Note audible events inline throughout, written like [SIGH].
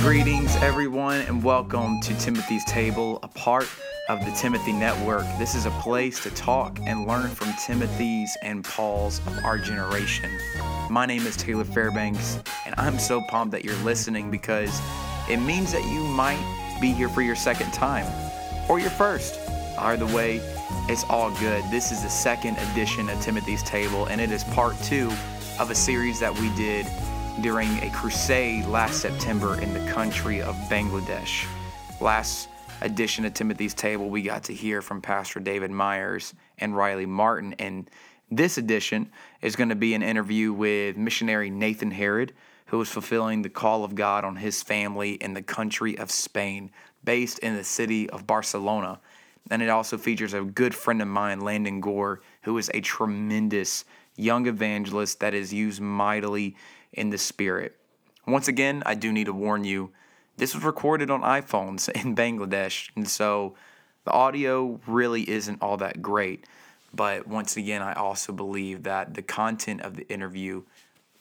Greetings, everyone, and welcome to Timothy's Table, a part of the Timothy Network. This is a place to talk and learn from Timothy's and Paul's of our generation. My name is Taylor Fairbanks, and I'm so pumped that you're listening because it means that you might be here for your second time or your first. Either way, it's all good. This is the second edition of Timothy's Table, and it is part two of a series that we did during a crusade last September in the country of Bangladesh. Last edition of Timothy's Table, we got to hear from Pastor David Myers and Riley Martin, and this edition is going to be an interview with missionary Nathan Herod, who is fulfilling the call of God on his family in the country of Spain, based in the city of Barcelona. And it also features a good friend of mine, Landon Gore, who is a tremendous young evangelist that is used mightily in the spirit. Once again, I do need to warn you this was recorded on iPhones [LAUGHS] in Bangladesh, and so the audio really isn't all that great. But once again, I also believe that the content of the interview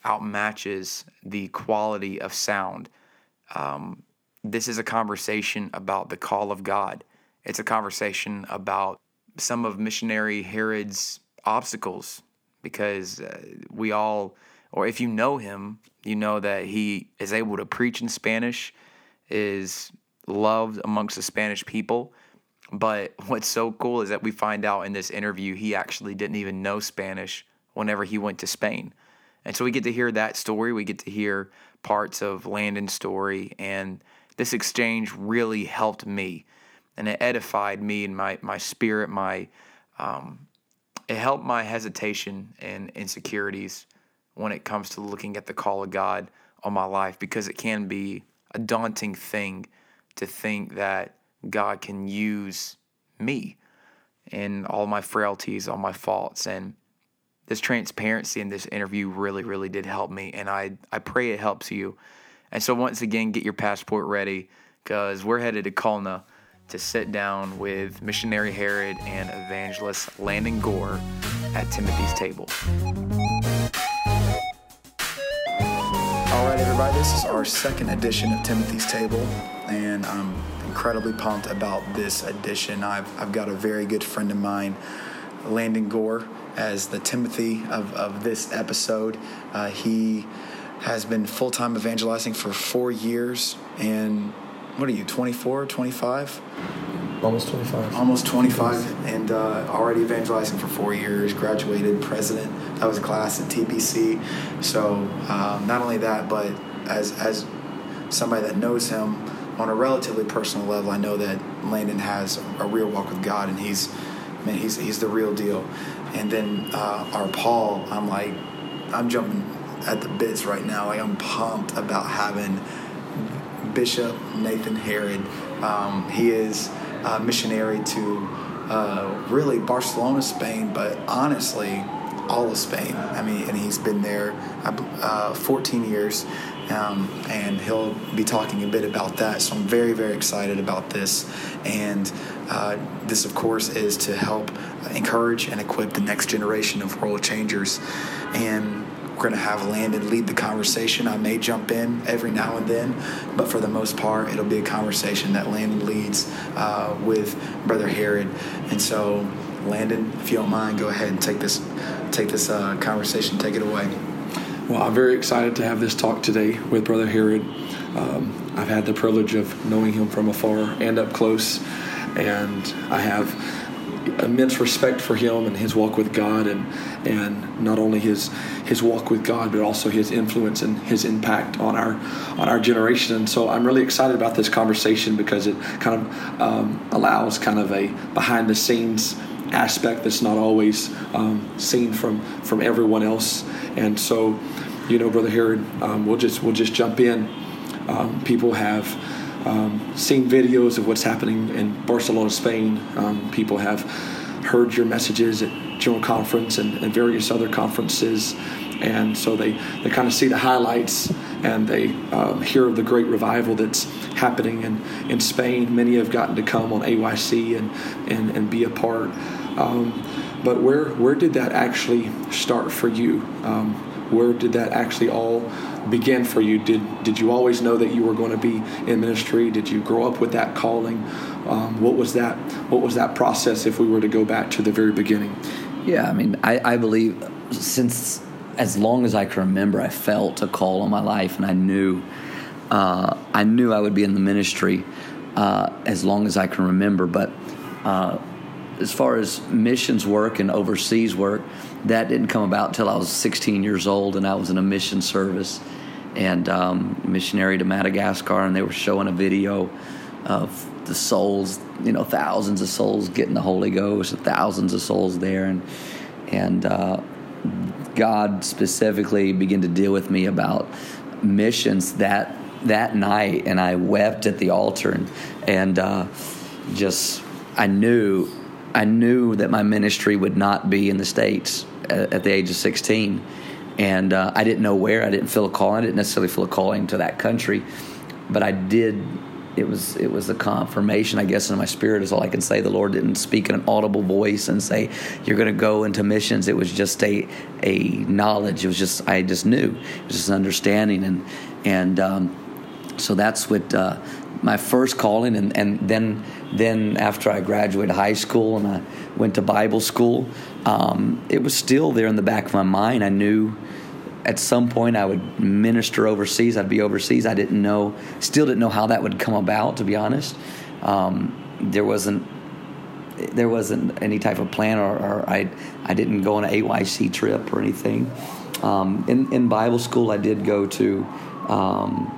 outmatches the quality of sound. Um, this is a conversation about the call of God. It's a conversation about some of missionary Herod's obstacles because uh, we all, or if you know him, you know that he is able to preach in Spanish, is loved amongst the Spanish people. But what's so cool is that we find out in this interview he actually didn't even know Spanish whenever he went to Spain. And so we get to hear that story. We get to hear parts of Landon's story. And this exchange really helped me and it edified me and my, my spirit, my um, it helped my hesitation and insecurities when it comes to looking at the call of God on my life because it can be a daunting thing to think that God can use me and all my frailties, all my faults. And this transparency in this interview really, really did help me. And I, I pray it helps you. And so, once again, get your passport ready because we're headed to Khulna to sit down with missionary Herod and evangelist Landon Gore at Timothy's table. All right, everybody, this is our second edition of Timothy's Table, and I'm incredibly pumped about this edition. I've, I've got a very good friend of mine, Landon Gore, as the Timothy of, of this episode. Uh, he has been full time evangelizing for four years, and what are you, 24, 25? Almost 25. Almost 25, and uh, already evangelizing for four years, graduated president. That was a class at TBC. So, um, not only that, but as, as somebody that knows him on a relatively personal level, I know that Landon has a real walk with God, and he's, man, he's, he's the real deal. And then uh, our Paul, I'm like, I'm jumping at the bits right now. Like, I'm pumped about having Bishop Nathan Herod. Um, he is a missionary to uh, really Barcelona, Spain, but honestly, all of Spain. I mean, and he's been there uh, 14 years, um, and he'll be talking a bit about that. So I'm very, very excited about this. And uh, this, of course, is to help encourage and equip the next generation of world changers. And going to have Landon lead the conversation. I may jump in every now and then, but for the most part, it'll be a conversation that Landon leads uh, with Brother Herod. And so, Landon, if you don't mind, go ahead and take this take this uh, conversation. Take it away. Well, I'm very excited to have this talk today with Brother Herod. Um, I've had the privilege of knowing him from afar and up close, and I have immense respect for him and his walk with God, and and not only his his walk with God, but also his influence and his impact on our on our generation. And so I'm really excited about this conversation because it kind of um, allows kind of a behind the scenes aspect that's not always um, seen from from everyone else. And so, you know, Brother Herod, um, we'll just we'll just jump in. Um, people have um, seen videos of what's happening in Barcelona, Spain. Um, people have heard your messages at General Conference and, and, various other conferences. And so they, they kind of see the highlights and they um, hear of the great revival that's happening in, in Spain. Many have gotten to come on AYC and, and, and be a part. Um, but where where did that actually start for you? Um, where did that actually all begin for you? Did did you always know that you were going to be in ministry? Did you grow up with that calling? Um, what was that? What was that process? If we were to go back to the very beginning. Yeah, I mean, I, I believe since as long as I can remember, I felt a call on my life, and I knew uh, I knew I would be in the ministry uh, as long as I can remember. But uh, as far as missions work and overseas work, that didn't come about until I was 16 years old, and I was in a mission service and um, missionary to Madagascar, and they were showing a video of the souls, you know, thousands of souls getting the Holy Ghost, thousands of souls there, and and uh, God specifically began to deal with me about missions that that night, and I wept at the altar, and and uh, just I knew I knew that my ministry would not be in the states at, at the age of 16, and uh, I didn't know where. I didn't feel a calling. I didn't necessarily feel a calling to that country, but I did. It was it was a confirmation, I guess, in my spirit is all I can say. The Lord didn't speak in an audible voice and say, "You're going to go into missions." It was just a a knowledge. It was just I just knew. It was just an understanding, and and um, so that's what uh, my first calling, and, and then then after I graduated high school and I went to Bible school, um, it was still there in the back of my mind. I knew at some point I would minister overseas. I'd be overseas. I didn't know, still didn't know how that would come about. To be honest, um, there wasn't there wasn't any type of plan, or, or, I I didn't go on an AYC trip or anything. Um, in in Bible school, I did go to. Um,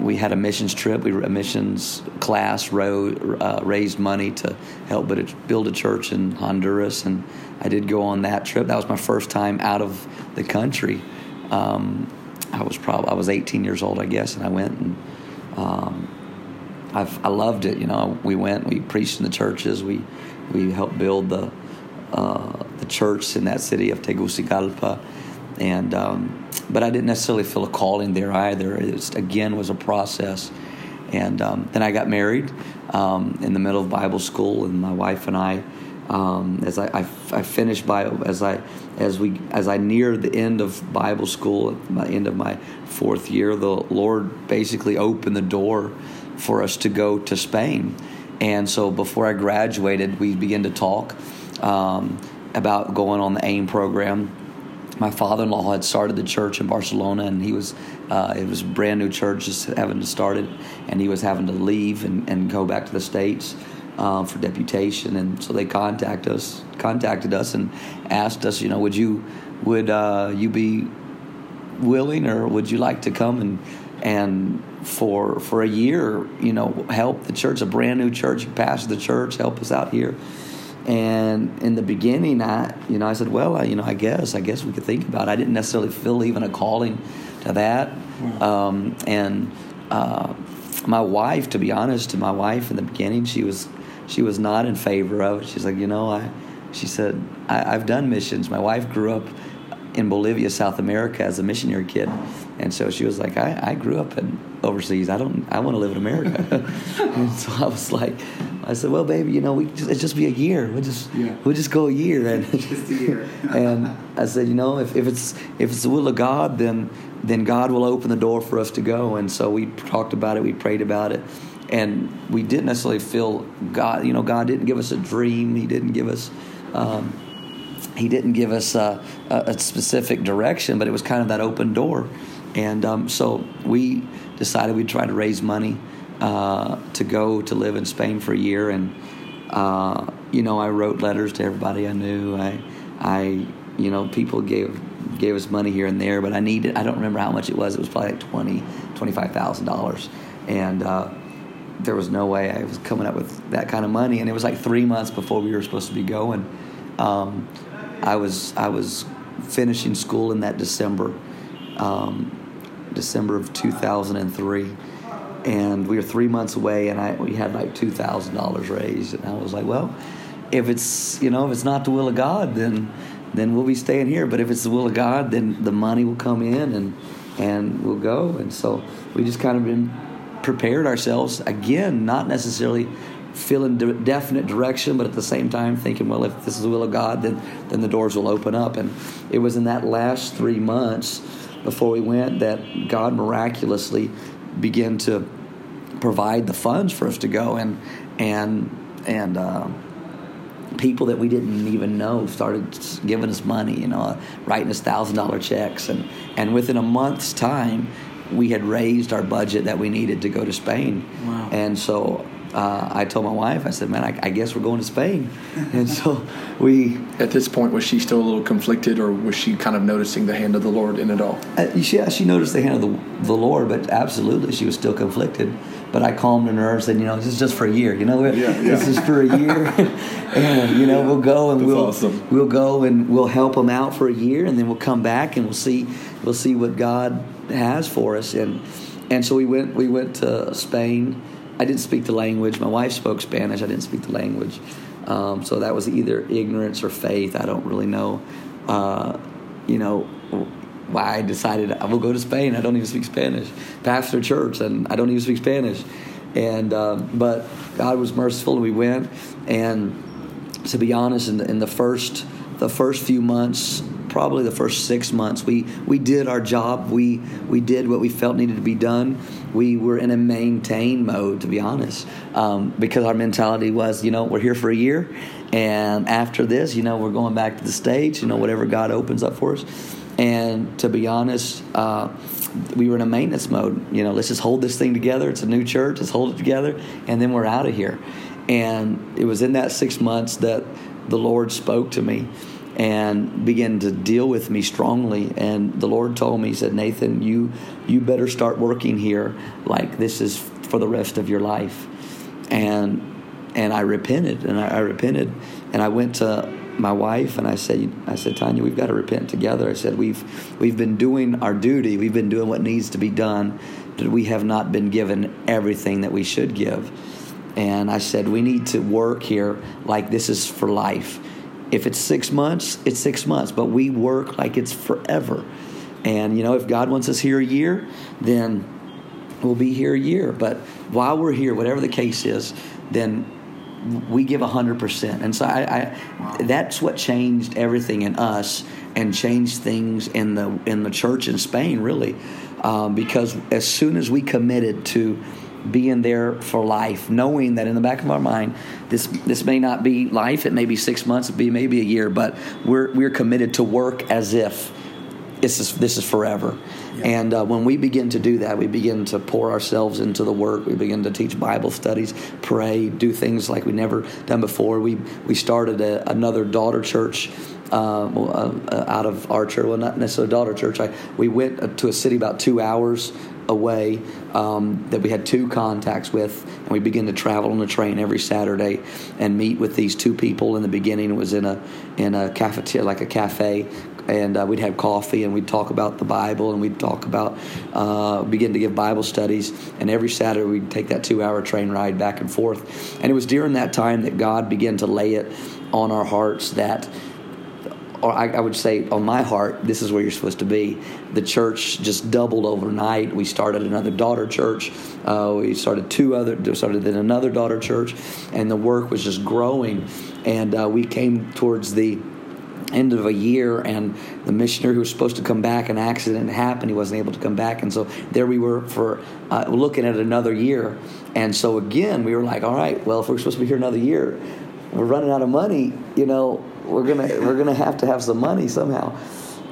we had a missions trip. We a missions class uh, raised money to help build a church in Honduras, and I did go on that trip. That was my first time out of the country. Um, I was probably I was 18 years old, I guess, and I went and um, i loved it. You know, we went, we preached in the churches, we we helped build the uh, the church in that city of Tegucigalpa, and um, but I didn't necessarily feel a calling there either. It again was a process, and um, then I got married um, in the middle of Bible school, and my wife and I, um, as I, I, I, finished Bible, as I as we as I neared the end of Bible school, at the end of my fourth year, the Lord basically opened the door for us to go to Spain, and so before I graduated, we began to talk um, about going on the AIM program. My father-in-law had started the church in Barcelona, and he was uh, it was a brand new church just having to start it, and he was having to leave and, and go back to the states um, for deputation, and so they contacted us contacted us and asked us, you know, would you would uh, you be willing, or would you like to come and and for for a year, you know, help the church, a brand new church, pastor the church, help us out here. And in the beginning, I, you know, I said, well, I, you know, I guess, I guess we could think about it. I didn't necessarily feel even a calling to that. Um, and uh, my wife, to be honest, to my wife in the beginning, she was, she was not in favor of it. She's like, you know, I, she said, I, I've done missions. My wife grew up in Bolivia, South America, as a missionary kid, and so she was like, I, I grew up in overseas. I don't. I want to live in America. [LAUGHS] and so I was like, I said, well, baby, you know, we just, it's just be a year. We'll just yeah. we'll just go a year. And [LAUGHS] just a year. [LAUGHS] and I said, you know, if, if it's if it's the will of God, then then God will open the door for us to go. And so we talked about it. We prayed about it. And we didn't necessarily feel God, you know, God didn't give us a dream. He didn't give us um, he didn't give us a, a, specific direction, but it was kind of that open door. And um, so we decided we'd try to raise money uh, to go to live in Spain for a year. And, uh, you know, I wrote letters to everybody I knew. I, I, you know, people gave gave us money here and there, but I needed, I don't remember how much it was. It was probably like twenty, twenty-five thousand dollars. And, uh, there was no way I was coming up with that kind of money. And it was like three months before we were supposed to be going. Um, I was I was finishing school in that December, um, December of 2003, and we were three months away, and I we had like two thousand dollars raised, and I was like, well, if it's you know if it's not the will of God, then then we'll be staying here. But if it's the will of God, then the money will come in, and and we'll go. And so we just kind of been prepared ourselves again, not necessarily feeling de- definite direction, but at the same time thinking, well, if this is the will of God, then then the doors will open up. And it was in that last three months before we went that God miraculously began to provide the funds for us to go and and and. Uh, people that we didn't even know started giving us money, you know, writing us thousand dollar checks, and and within a month's time, we had raised our budget that we needed to go to Spain. Wow. And so uh, I told my wife, I said, "Man, I, I guess we're going to Spain." [LAUGHS] and so we. At this point, was she still a little conflicted, or was she kind of noticing the hand of the Lord in it all? Uh, she, yeah, she noticed the hand of the, the Lord, but absolutely, she was still conflicted. But I calmed her nerves, and you know, this is just for a year. You know, Yeah, yeah. this is for a year, [LAUGHS] and you know, we'll go and we'll awesome. we'll go and we'll help them out for a year, and then we'll come back and we'll see we'll see what God has for us. And and so we went we went to Spain. I didn't speak the language. My wife spoke Spanish. I didn't speak the language, um, so that was either ignorance or faith. I don't really know. Uh, you know why I decided I will go to Spain. I don't even speak Spanish. Pastor church, and I don't even speak Spanish. And um, but God was merciful, and we went. And to be honest, in the, in the first the first few months, probably the first six months, we we did our job. We we did what we felt needed to be done. We were in a maintain mode, to be honest, um, because our mentality was, you know, we're here for a year, and after this, you know, we're going back to the states. You know, whatever God opens up for us. And to be honest, uh, we were in a maintenance mode. You know, let's just hold this thing together. It's a new church. Let's hold it together, and then we're out of here. And it was in that six months that the Lord spoke to me and began to deal with me strongly. And the Lord told me, He said, Nathan, you you better start working here like this is for the rest of your life. And and I repented, and I, I repented, and I went to my wife and I said, I said, Tanya, we've got to repent together. I said, we've we've been doing our duty. We've been doing what needs to be done. But we have not been given everything that we should give. And I said, we need to work here like this is for life. If it's six months, it's six months, but we work like it's forever. And you know, if God wants us here a year, then we'll be here a year. But while we're here, whatever the case is, then we give 100% and so I, I that's what changed everything in us and changed things in the in the church in spain really um, because as soon as we committed to being there for life knowing that in the back of our mind this this may not be life it may be six months it may be maybe a year but we're we're committed to work as if this is this is forever. And uh, when we begin to do that, we begin to pour ourselves into the work. We begin to teach Bible studies, pray, do things like we never done before. We we started a, another daughter church. Uh, uh, out of our church, well, not necessarily daughter church. I, we went to a city about two hours away um, that we had two contacts with, and we began to travel on the train every Saturday and meet with these two people. In the beginning, it was in a in a cafeteria, like a cafe and uh, we'd have coffee and we'd talk about the Bible and we'd talk about uh, begin to give Bible studies. And every Saturday we'd take that two-hour train ride back and forth. And it was during that time that God began to lay it on our hearts that. Or I, I would say on my heart, this is where you're supposed to be. The church just doubled overnight. We started another daughter church. Uh, we started two other, started then another daughter church, and the work was just growing. And uh, we came towards the end of a year and the missionary who was supposed to come back an accident happened he wasn't able to come back and so there we were for uh, looking at another year and so again we were like all right well if we're supposed to be here another year we're running out of money you know we're gonna we're gonna have to have some money somehow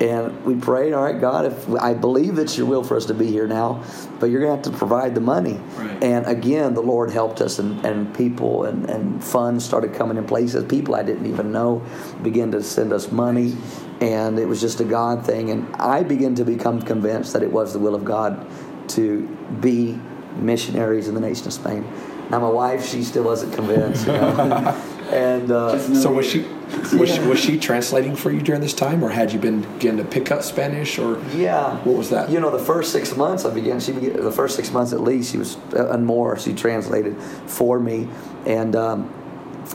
and we prayed all right god if i believe it's your will for us to be here now but you're gonna have to provide the money. Right. and again the lord helped us and, and people and, and funds started coming in places. People i didn't even know began to send us money. And it was just a god thing. And i began to become convinced that it was the will of god to be missionaries in the nation of spain. Now my wife she still wasn't convinced you know? [LAUGHS] and uh, So was she was, she was she translating for you during this time, or had you been beginning to pick up Spanish, or Yeah. What was that? You know, the first six months I began. She began, the first six months at least. She was uh, and more. She translated for me, and um,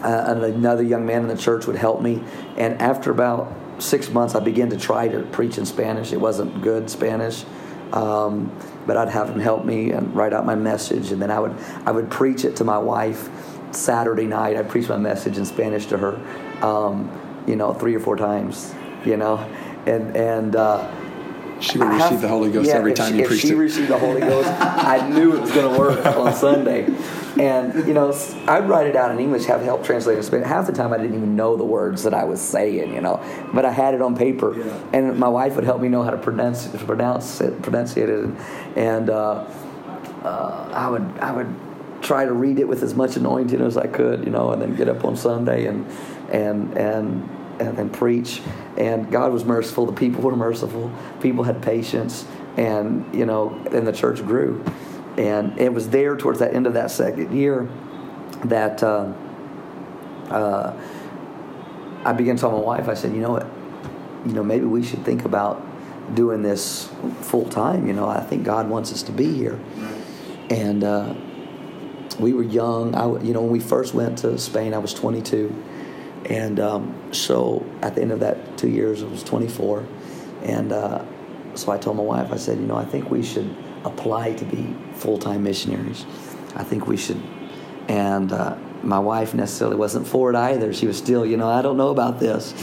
uh, another young man in the church would help me. And after about six months, I began to try to preach in Spanish. It wasn't good Spanish. Um, but I'd have him help me and write out my message, and then I would I would preach it to my wife, Saturday night, I preached my message in Spanish to her, um, you know, three or four times, you know, and and. Uh, she would receive the Holy Ghost yeah, every time she, you preached if she it. received the Holy Ghost, I knew it was going to work on [LAUGHS] Sunday. And you know, I'd write it out in English, have help translate it in Spanish. Half the time, I didn't even know the words that I was saying, you know, but I had it on paper, Yeah. and my wife would help me know how to pronounce it, pronounce it, pronunciate it, and, and uh, uh, I would I would try to read it with as much anointing as I could, you know, and then get up on Sunday and and and and then preach. And God was merciful. The people were merciful. People had patience, and you know, and the church grew. And it was there towards that end of that second year that uh, uh, I began telling my wife. I said, you know what, you know, maybe we should think about doing this full time. You know, I think God wants us to be here. And uh, we were young. I, you know, when we first went to Spain, I was 22, and um, so at the end of that two years, I was 24, and uh, so I told my wife, I said, you know, I think we should apply to be full-time missionaries. I think we should, and uh, my wife necessarily wasn't for it either. She was still, you know, I don't know about this,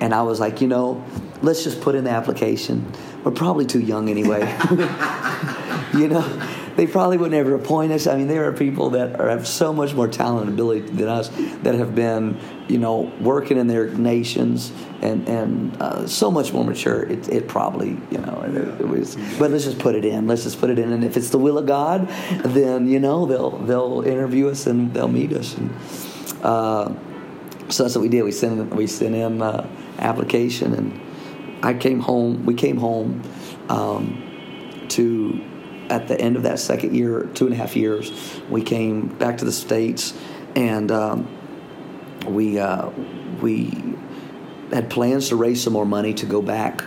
and I was like, you know, let's just put in the application. We're probably too young anyway. [LAUGHS] you know, they probably would never appoint us. I mean, there are people that are, have so much more talent and ability than us that have been, you know, working in their nations and and uh, so much more mature. It, it probably, you know, it, it was. But let's just put it in. Let's just put it in. And if it's the will of God, then you know they'll they'll interview us and they'll meet us. And uh, so that's what we did. We sent we sent in uh, application and I came home. We came home um, to at the end of that second year, two and a half years. We came back to the states, and um, we uh, we had plans to raise some more money to go back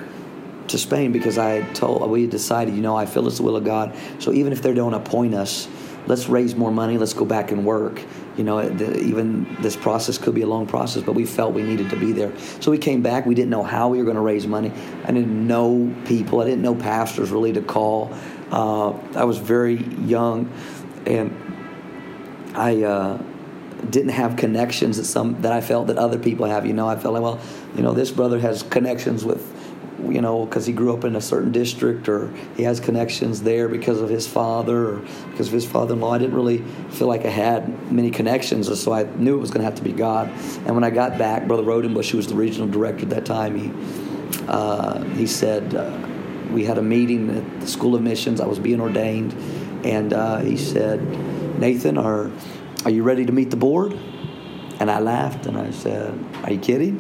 to Spain because I told we had decided, you know, I feel it's the will of God. So even if they don't appoint us, let's raise more money. Let's go back and work. You know, the, even this process could be a long process, but we felt we needed to be there. So we came back. We didn't know how we were going to raise money. I didn't know people. I didn't know pastors really to call. Uh, I was very young, and I uh, didn't have connections that some that I felt that other people have. You know, I felt like, well, you know, this brother has connections with, you know, because he grew up in a certain district, or he has connections there because of his father, or because of his father-in-law. I didn't really feel like I had many connections, so I knew it was going to have to be God. And when I got back, Brother Rodenbush, who was the regional director at that time, he uh, he said. We had a meeting at the School of Missions. I was being ordained, and uh, he said, "Nathan, are are you ready to meet the board?" And I laughed and I said, "Are you kidding?"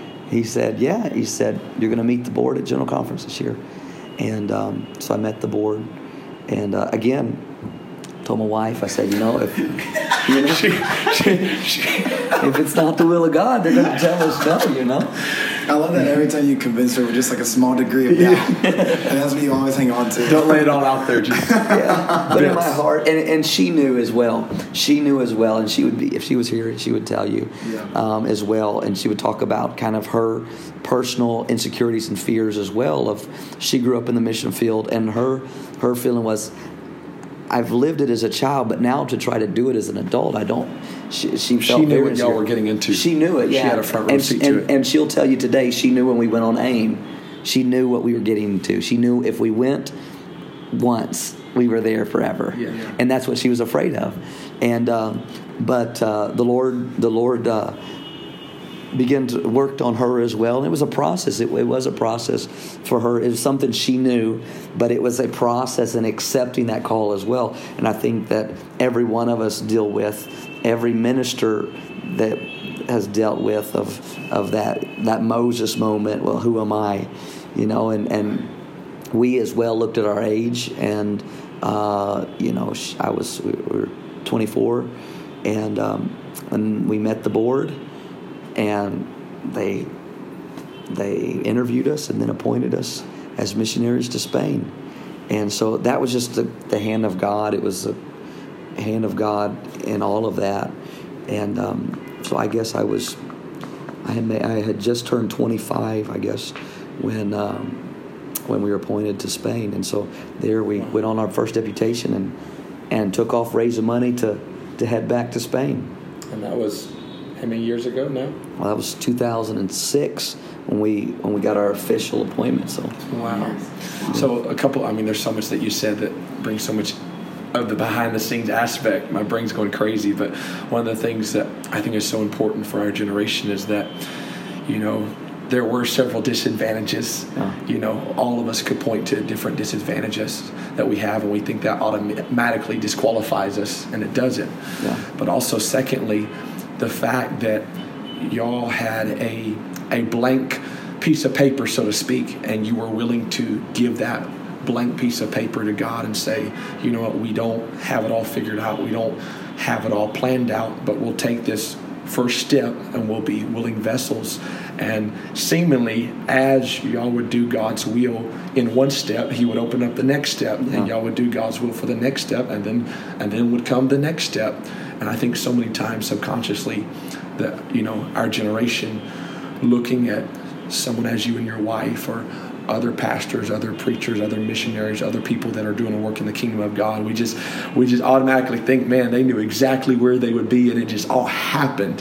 [LAUGHS] he said, "Yeah." He said, "You're going to meet the board at General Conference this year," and um, so I met the board, and uh, again, told my wife, I said, "You know, if you know, [LAUGHS] if it's not the will of God, they're going to tell us no." You know. I love that every time you convince her with just like a small degree of doubt. [LAUGHS] and that's what you always hang on to. Don't lay it all out there. Just [LAUGHS] yeah. But in my heart, and, and she knew as well. She knew as well, and she would be if she was here, she would tell you Yeah. um, as well, and she would talk about kind of her personal insecurities and fears as well. Of she grew up in the mission field, and her her feeling was. I've lived it as a child, but now to try to do it as an adult, I don't. She, she felt knew what y'all were getting into. She knew it. Yeah, She had a front row and, seat and, to it. and she'll tell you today. She knew when we went on AIM. She knew what we were getting into. She knew if we went once, we were there forever. Yeah. Yeah. And that's what she was afraid of. And um, but uh, the Lord, the Lord. Uh, began to worked on her as well. And it was a process. It, it was a process for her. It was something she knew, but it was a process in accepting that call as well. And I think that every one of us deal with every minister that has dealt with of of that that Moses moment. Well, who am I? You know, and and we as well looked at our age and uh, you know I was we were 24 and um, when we met the board and they they interviewed us and then appointed us as missionaries to Spain. And so that was just the, the hand of God. It was the hand of God in all of that. And um, so I guess I was I had I had just turned 25 I guess when um, when we were appointed to Spain. And so there we went on our first deputation and and took off raising money to to head back to Spain. And that was how many years ago now? Well, that was 2006 when we when we got our official appointment. So Wow. So a couple. I mean, there's so much that you said that brings so much of the behind the scenes aspect. My brain's going crazy. But one of the things that I think is so important for our generation is that, you know, there were several disadvantages. Yeah. You know, all of us could point to different disadvantages that we have, and we think that automatically disqualifies us, and it doesn't. Yeah. But also, secondly, the fact that y'all had a a blank piece of paper, so to speak, and you were willing to give that blank piece of paper to God and say, you know what, we don't have it all figured out, we don't have it all planned out, but we'll take this first step and we'll be willing vessels. And seemingly, as y'all would do God's will in one step, He would open up the next step, and y'all would do God's will for the next step, and then and then would come the next step. And I think so many times subconsciously that you know our generation looking at someone as you and your wife or other pastors, other preachers, other missionaries, other people that are doing a work in the kingdom of God. We just we just automatically think, man, they knew exactly where they would be, and it just all happened.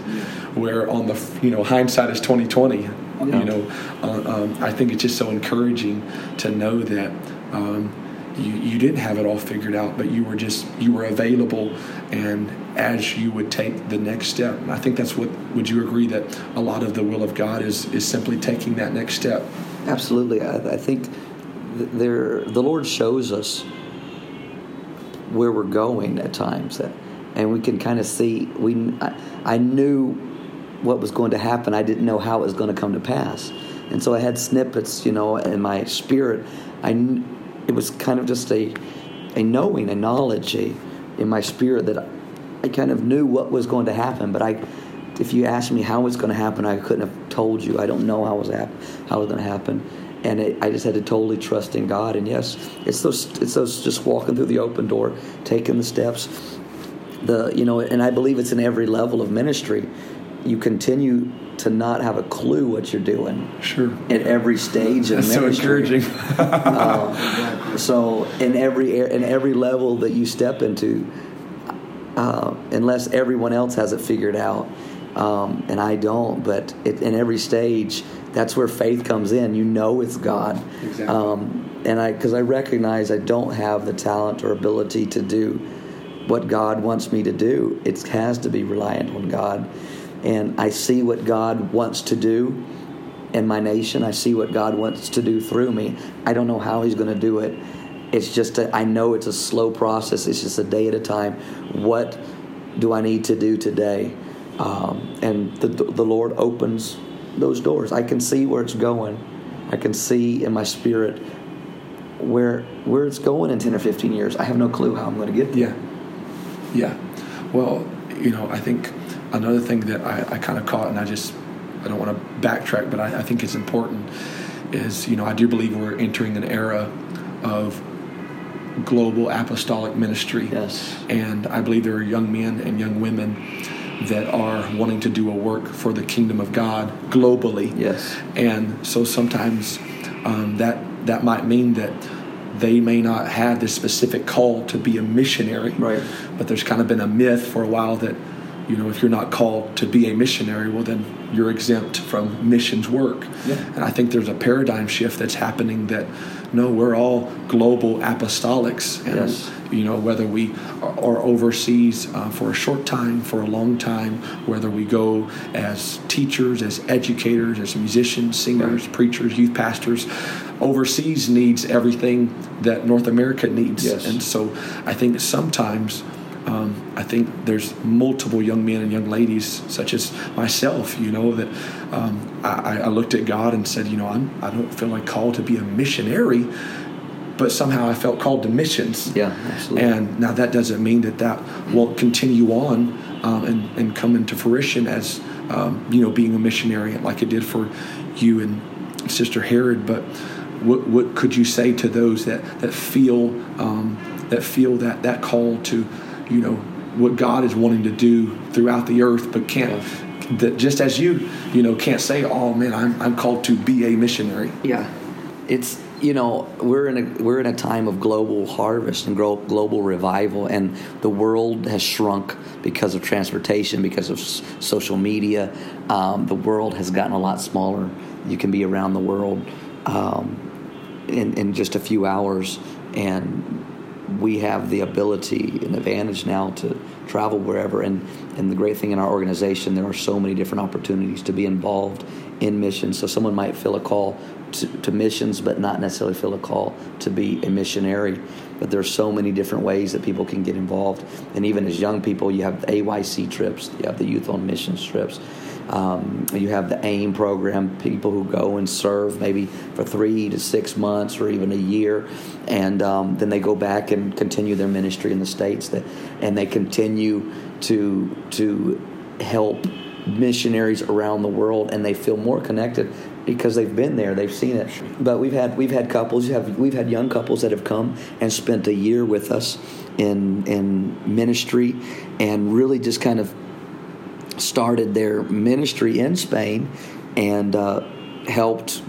Where on the you know hindsight is twenty twenty. You know, uh, um, I think it's just so encouraging to know that. Um, you, you didn't have it all figured out, but you were just you were available, and as you would take the next step, I think that's what would you agree that a lot of the will of God is is simply taking that next step. Absolutely, I, I think there the Lord shows us where we're going at times, that, and we can kind of see. We I, I knew what was going to happen. I didn't know how it was going to come to pass, and so I had snippets, you know, in my spirit. I it was kind of just a a knowing, a knowledge, a in my spirit that I kind of knew what was going to happen, but I if you asked me how it's going to happen, I couldn't have told you. I don't know how it was hap- how it's going to happen, and it, I just had to totally trust in God. And yes, it's those it's those just walking through the open door, taking the steps. The you know, and I believe it's in every level of ministry. You continue to not have a clue what you're doing Sure. at every stage of That's so encouraging. Uh, so in every in every level that you step into, uh, unless everyone else has it figured out, um, and I don't, but it, in every stage, that's where faith comes in. You know it's God, Exactly. um, and I because I recognize I don't have the talent or ability to do what God wants me to do. It has to be reliant on God, and I see what God wants to do in my nation. I see what God wants to do through me. I don't know how He's going to do it. It's just a, I know it's a slow process. It's just a day at a time. What do I need to do today? Um, and the the Lord opens those doors. I can see where it's going. I can see in my spirit where where it's going in ten or fifteen years. I have no clue how I'm going to get there. Yeah. Yeah. Well, you know, I think another thing that I, I kind of caught, and I just, I don't want to backtrack, but I, I think it's important, is, you know, I do believe we're entering an era of global apostolic ministry. Yes. And I believe there are young men and young women that are wanting to do a work for the kingdom of God globally. Yes. And so sometimes um, that that might mean that they may not have this specific call to be a missionary. Right. But there's kind of been a myth for a while that, you know, if you're not called to be a missionary, well then you're exempt from missions work. Yeah. And I think there's a paradigm shift that's happening that no, we're all global apostolics. And, Yes. you know, whether we are, overseas uh, for a short time, for a long time, whether we go as teachers, as educators, as musicians, singers, preachers, youth pastors, overseas needs everything that North America needs. Yes. And so I think sometimes. Um, I think there's multiple young men and young ladies, such as myself, you know, that um, I, I looked at God and said, you know, I'm, I don't feel like called to be a missionary, but somehow I felt called to missions. Yeah, absolutely. And now that doesn't mean that that won't continue on um, and, and come into fruition as, um, you know, being a missionary like it did for you and Sister Herod. But what, what could you say to those that, that feel um, that feel that, that call to, you know, what God is wanting to do throughout the earth, but can't, that just as you, you know, can't say, oh man, I'm, I'm called to be a missionary. Yeah, it's you know we're in a we're in a time of global harvest and global revival and the world has shrunk because of transportation because of social media. Um, the world has gotten a lot smaller. You can be around the world um, in, in just a few hours and we have the ability and advantage now to travel wherever and and the great thing in our organization there are so many different opportunities to be involved in missions so someone might feel a call to, to, missions, but not necessarily feel a call to be a missionary. But there's so many different ways that people can get involved. And even as young people, you have the AYC trips, you have the Youth on Missions trips, um, you have the AIM program, people who go and serve maybe for three to six months or even a year, and um, then they go back and continue their ministry in the states. That and they continue to to help missionaries around the world, and they feel more connected because they've been there, they've seen it. But we've had we've had couples, have we've had young couples that have come and spent a year with us in in ministry, and really just kind of started their ministry in Spain, and uh, helped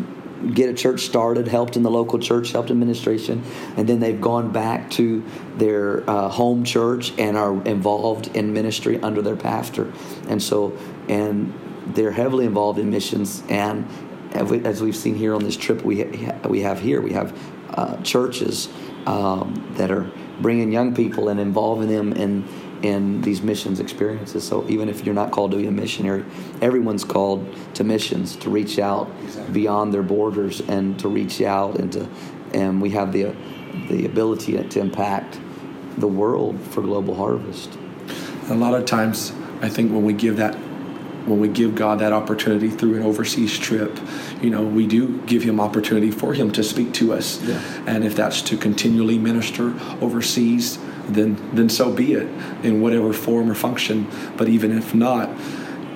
get a church started, helped in the local church, helped administration, and then they've gone back to their uh, home church and are involved in ministry under their pastor, and so and they're heavily involved in missions. And as we've seen here on this trip we we have here, we have uh, churches um, that are bringing young people and involving them in in these missions experiences. So even if you're not called to be a missionary, everyone's called to missions to reach out exactly. beyond their borders and to reach out and to and we have the the ability to impact the world for global harvest. A lot of times, I think when we give that when we give God that opportunity through an overseas trip, you know, we do give Him opportunity for Him to speak to us. Yeah. And if that's to continually minister overseas, then then so be it in whatever form or function. But even if not,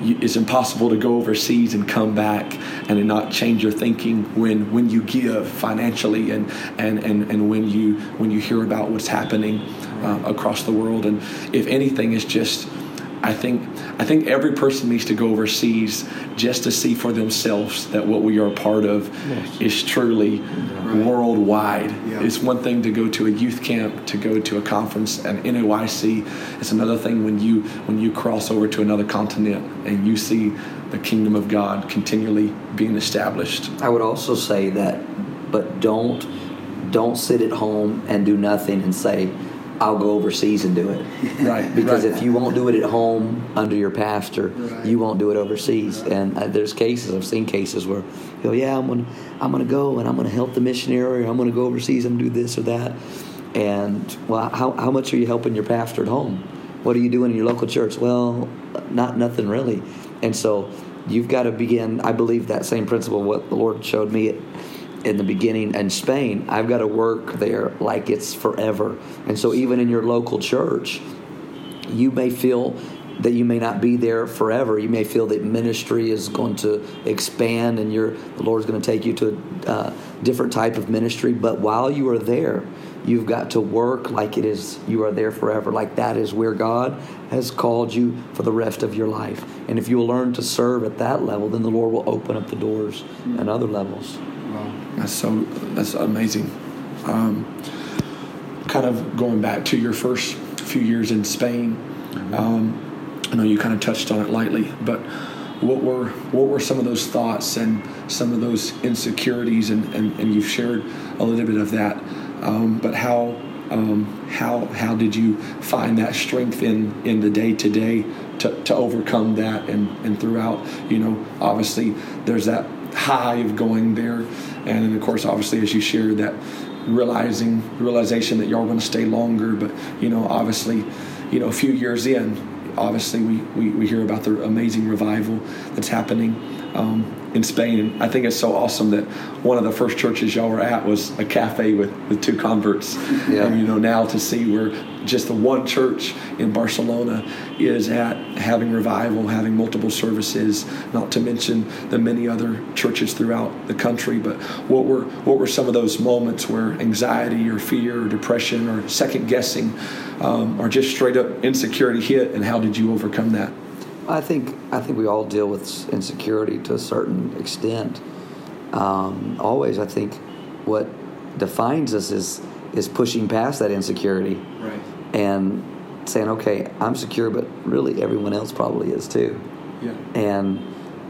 it's impossible to go overseas and come back and not change your thinking when when you give financially and and and, and when you when you hear about what's happening uh, across the world and if anything is just I think I think every person needs to go overseas just to see for themselves that what we are a part of yes. is truly right. worldwide. Yeah. It's one thing to go to a youth camp, to go to a conference, an NOIC. It's another thing when you when you cross over to another continent and you see the kingdom of God continually being established. I would also say that, but don't don't sit at home and do nothing and say I'll go overseas and do it. [LAUGHS] Right. because right. if you won't do it at home under your pastor, right. you won't do it overseas. And uh, there's cases I've seen cases where you go, yeah, I'm gonna I'm gonna go and I'm gonna help the missionary, or I'm gonna go overseas and do this or that. And well, how how much are you helping your pastor at home? What are you doing in your local church? Well, not nothing really. And so you've got to begin. I believe that same principle. What the Lord showed me in the beginning in Spain, I've got to work there like it's forever. And so, even in your local church, you may feel that you may not be there forever. You may feel that ministry is going to expand and your the Lord's going to take you to a uh, different type of ministry. But while you are there, you've got to work like it is you are there forever. Like that is where God has called you for the rest of your life. And if you will learn to serve at that level, then the Lord will open up the doors and other levels. That's so that's amazing. Um, kind of going back to your first few years in Spain. Mm-hmm. Um, I know you kind of touched on it lightly, but what were what were some of those thoughts and some of those insecurities and, and, and you've shared a little bit of that um, but how um, how how did you find that strength in in the day to day to overcome that and and throughout you know obviously there's that high of going there. And then, of course, obviously, as you shared that realizing realization that y'all going to stay longer, but you know, obviously, you know, a few years in, obviously, we, we, we hear about the amazing revival that's happening. Um, in Spain. And I think it's so awesome that one of the first churches y'all were at was a cafe with, with two converts. Yeah. And you know, now to see where just the one church in Barcelona is at having revival, having multiple services, not to mention the many other churches throughout the country. But what were what were some of those moments where anxiety or fear or depression or second guessing um, or just straight up insecurity hit, and how did you overcome that? I think I think we all deal with insecurity to a certain extent. Um, always, I think what defines us is is pushing past that insecurity Right. and saying, okay, I'm secure, but really everyone else probably is too Yeah. and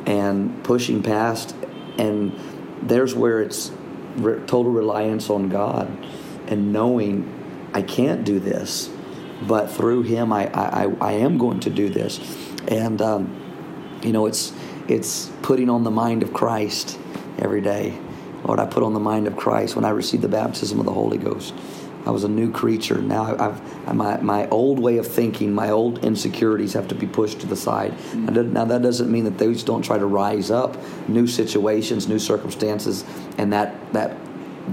and pushing past and there's where it's re- total reliance on God and knowing I can't do this but through him I, I, I- I am going to do this and um, you know it's it's putting on the mind of Christ every day Lord I put on the mind of Christ when I received the baptism of the Holy Ghost I was a new creature. Now I've my my old way of thinking, my old insecurities have to be pushed to the side. Now that- Now that doesn't mean that those don't try to rise up, new situations, new circumstances, and that that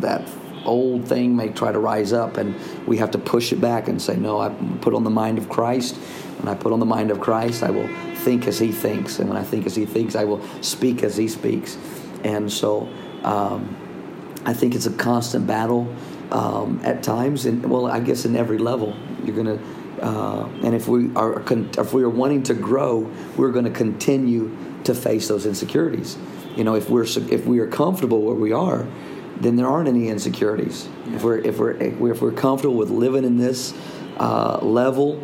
that old thing may try to rise up, and we have to push it back and say, no, I put on the mind of Christ. When I put on the mind of Christ, I will think as He thinks, and when I think as He thinks, I will speak as He speaks. And so. Um, I think it's a constant battle um, at times, and well, I guess in every level, you're gonna. Uh, and if we are if we are wanting to grow, we're going to continue to face those insecurities. You know, if we're if we are comfortable where we are, then there aren't any insecurities. If we're if we're if we're comfortable with living in this uh, level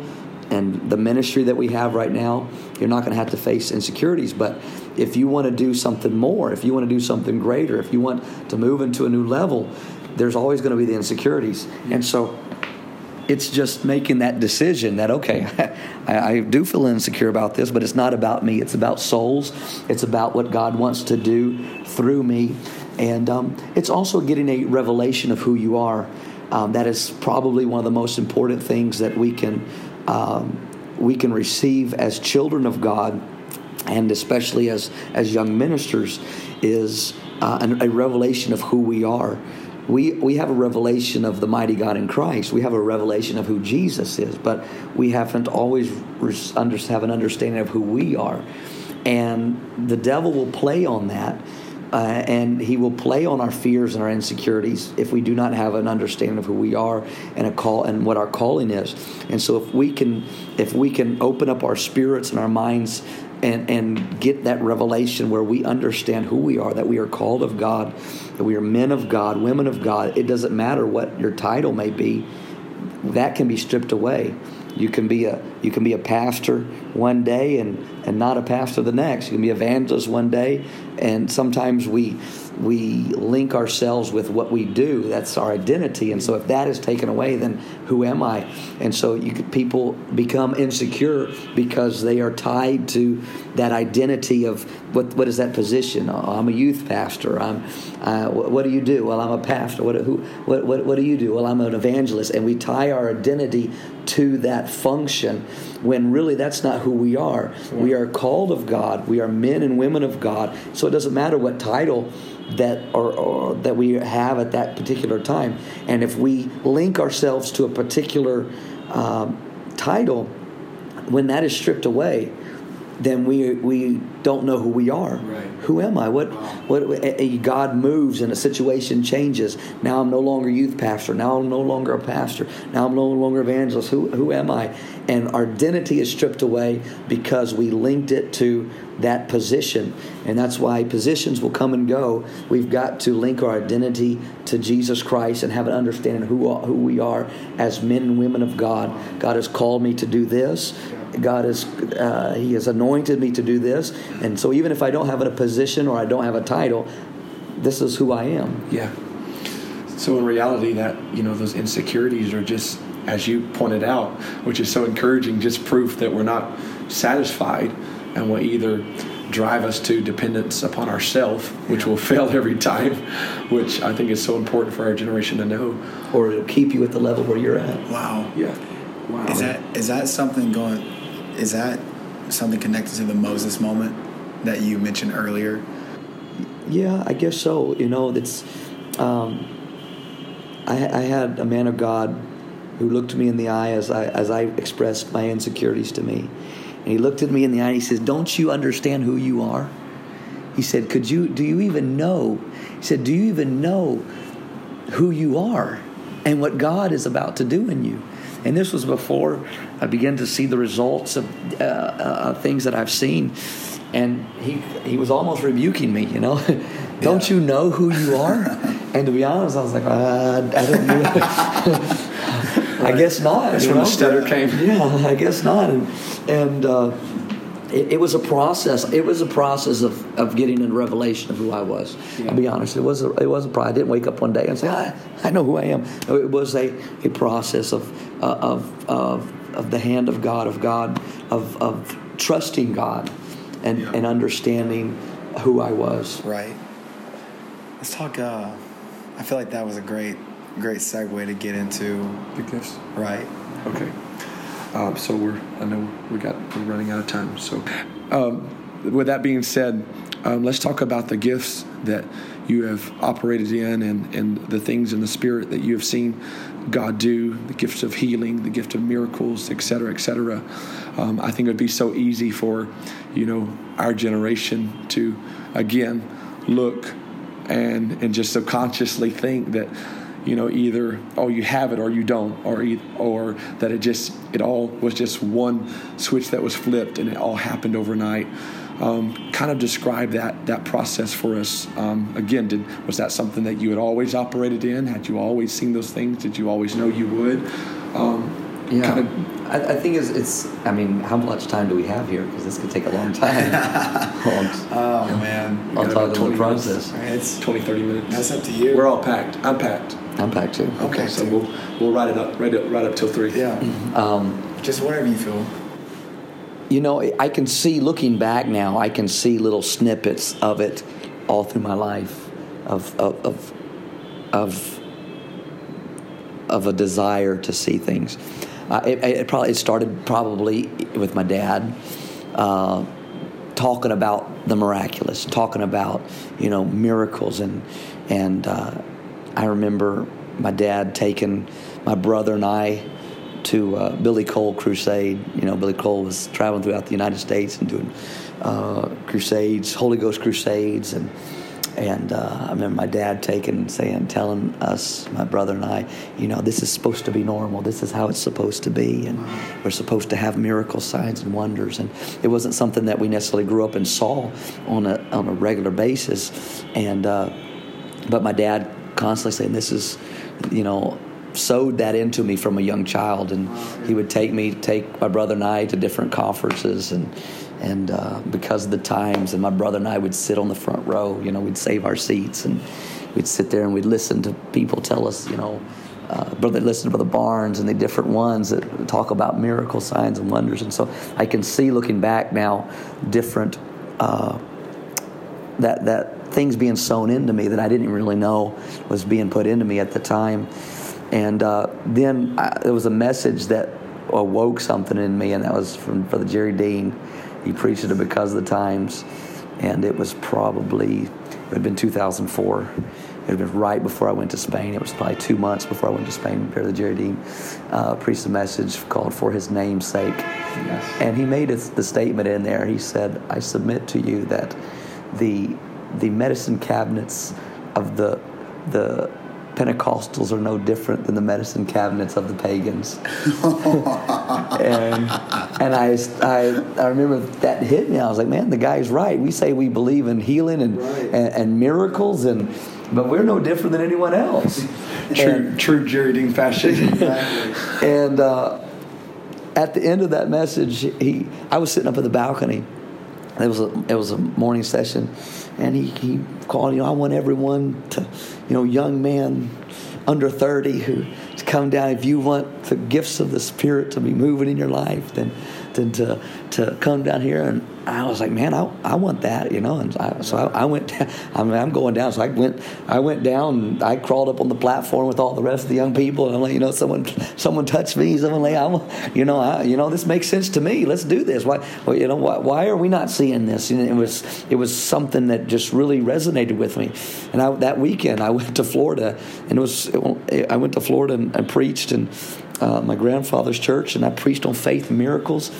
and the ministry that we have right now, you're not going to have to face insecurities. But if you want to do something more, if you want to do something greater, if you want to move into a new level, there's always going to be the insecurities. And so it's just making that decision that, okay, [LAUGHS] I, I do feel insecure about this, but it's not about me. It's about souls, it's about what God wants to do through me. And um, it's also getting a revelation of who you are. Um, that is probably one of the most important things that we can um, we can receive as children of God, and especially as as young ministers, is uh, an, a revelation of who we are. We we have a revelation of the mighty God in Christ. We have a revelation of who Jesus is, but we haven't always have an understanding of who we are, and the devil will play on that. Uh, and he will play on our fears and our insecurities if we do not have an understanding of who we are and a call and what our calling is. And so, if we can, if we can open up our spirits and our minds and and get that revelation where we understand who we are, that we are called of God, that we are men of God, women of God. It doesn't matter what your title may be; that can be stripped away. You can be a you can be a pastor one day and and not a pastor the next. You can be evangelist one day, and sometimes we we link ourselves with what we do. That's our identity, and so if that is taken away, then who am I? And so you people become insecure because they are tied to that identity of what what is that position? Oh, I'm a youth pastor. I'm uh, what, what do you do? Well, I'm a pastor. What who what, what what do you do? Well, I'm an evangelist, and we tie our identity to that function when really that's not who we are. We are called of God. We are men and women of God. So it doesn't matter what title that or, or that we have at that particular time. And if we link ourselves to a particular um, title, when that is stripped away, then we we don't know who we are. Right. Who am I? What what God moves and a situation changes. Now I'm no longer youth pastor. Now I'm no longer a pastor. Now I'm no longer evangelist. Who who am I? And our identity is stripped away because we linked it to that position. And that's why positions will come and go. We've got to link our identity to Jesus Christ and have an understanding who who we are as men and women of God. God has called me to do this. God has uh, He has anointed me to do this, and so even if I don't have a position or I don't have a title, this is who I am. Yeah. So in reality, that you know those insecurities are just, as you pointed out, which is so encouraging, just proof that we're not satisfied, and will either drive us to dependence upon ourselves, which will fail every time, which I think is so important for our generation to know. Or it'll keep you at the level where you're at. Wow. Yeah. Wow. Is that is that something going? Is that something connected to the Moses moment that you mentioned earlier? Yeah, I guess so. You know, it's. Um, I, I had a man of God who looked me in the eye as I as I expressed my insecurities to me, and he looked at me in the eye and he says, "Don't you understand who you are?" He said, "Could you? Do you even know?" He said, "Do you even know who you are and what God is about to do in you?" And this was before I began to see the results of uh, uh, things that I've seen. And he he was almost rebuking me, you know. [LAUGHS] Don't Yeah. you know who you are? And to be honest, I was like, uh, I don't know. [LAUGHS] I guess not. That's when the stutter came. Yeah, I guess not. And, and uh, it, it was a process. It was a process of, of getting a revelation of who I was. Yeah. I'll be honest. It was a, it wasn't. I didn't wake up one day and say, I, I know who I am. It was a, a process of, uh, of, of, of the hand of God, of God, of, of trusting God and, Yeah. and understanding who I was. Right. Let's talk. Uh, I feel like that was a great, great segue to get into. The gifts. Right. Okay. Um, so we're I know we got we're running out of time. So um, with that being said, um, let's talk about the gifts that you have operated in and, and the things in the spirit that you have seen God do, the gifts of healing, the gift of miracles, et cetera, et cetera. Um, I think it would be so easy for, you know, our generation to, again, look and and just subconsciously think that you know either oh you have it or you don't or or that it just it all was just one switch that was flipped and it all happened overnight. Um, kind of describe that that process for us. Um, again did was that something that you had always operated in? Had you always seen those things? Did you always know you would? Um, Yeah, kind of I, I think it's, it's. I mean, how much time do we have here? Because this could take a long time. [LAUGHS] Oh man. I'll got talk about to the minutes. process. It's 20 30 minutes that's up to you. we're all packed i'm packed I'm back too. okay so we'll we'll write it up right up right up till three yeah. Um, Just whatever you feel. you know, I can see looking back now. I can see little snippets of it all through my life, of of of of, of a desire to see things. Uh, it, it probably it started probably with my dad. Uh, talking about the miraculous, talking about you know miracles, and and uh, I remember my dad taking my brother and I to uh, Billy Cole crusade. You know, Billy Cole was traveling throughout the United States and doing uh, crusades, Holy Ghost crusades, and and uh, I remember my dad taking, saying, telling us, my brother and I, you know, this is supposed to be normal. This is how it's supposed to be, and we're supposed to have miracle signs and wonders. And it wasn't something that we necessarily grew up and saw on a on a regular basis. And uh, but my dad constantly saying, this is, you know. Sewed that into me from a young child, and he would take me, take my brother and I to different conferences, and and uh, because of the times, and my brother and I would sit on the front row. You know, we'd save our seats, and we'd sit there and we'd listen to people tell us, you know, uh, brother, listen to Brother Barnes and the different ones that talk about miracle signs and wonders. And so I can see looking back now, different uh, that that things being sown into me that I didn't really know was being put into me at the time. And uh, then I, there was a message that awoke something in me, and that was from Brother Jerry Dean. He preached it because of the times, and it was probably it had been 2004. It had been right before I went to Spain. It was probably two months before I went to Spain. Brother Jerry Dean uh, preached a message called "For His Name's Sake," and he made it, the statement in there. He said, "I submit to you that the the medicine cabinets of the the Pentecostals are no different than the medicine cabinets of the pagans." [LAUGHS] and and I, I I remember that hit me. I was like, man, the guy's right. We say we believe in healing and and, and miracles, and but we're no different than anyone else. true And- true jerry dean fashion [LAUGHS] and uh, at the end of that message, he I was sitting up at the balcony. It was a it was a morning session, and he, he called. You know, I want everyone to, you know, young man under thirty who to come down. If you want the gifts of the Spirit to be moving in your life, then then to to come down here. And I was like, man, I, I want that, you know. And I, so I, I went. [LAUGHS] Down, I mean, I'm going down. So I went. I went down. I crawled up on the platform with all the rest of the young people, and I'm like, you know, someone someone touched me. Someone like, I, you know, I, you know, this makes sense to me. Let's do this. Why, well, you know, why, why are we not seeing this? And it was it was something that just really resonated with me. And I, that weekend, I [LAUGHS] went to Florida, and it was I went to Florida and, and preached in uh, my grandfather's church, and I preached on faith and miracles.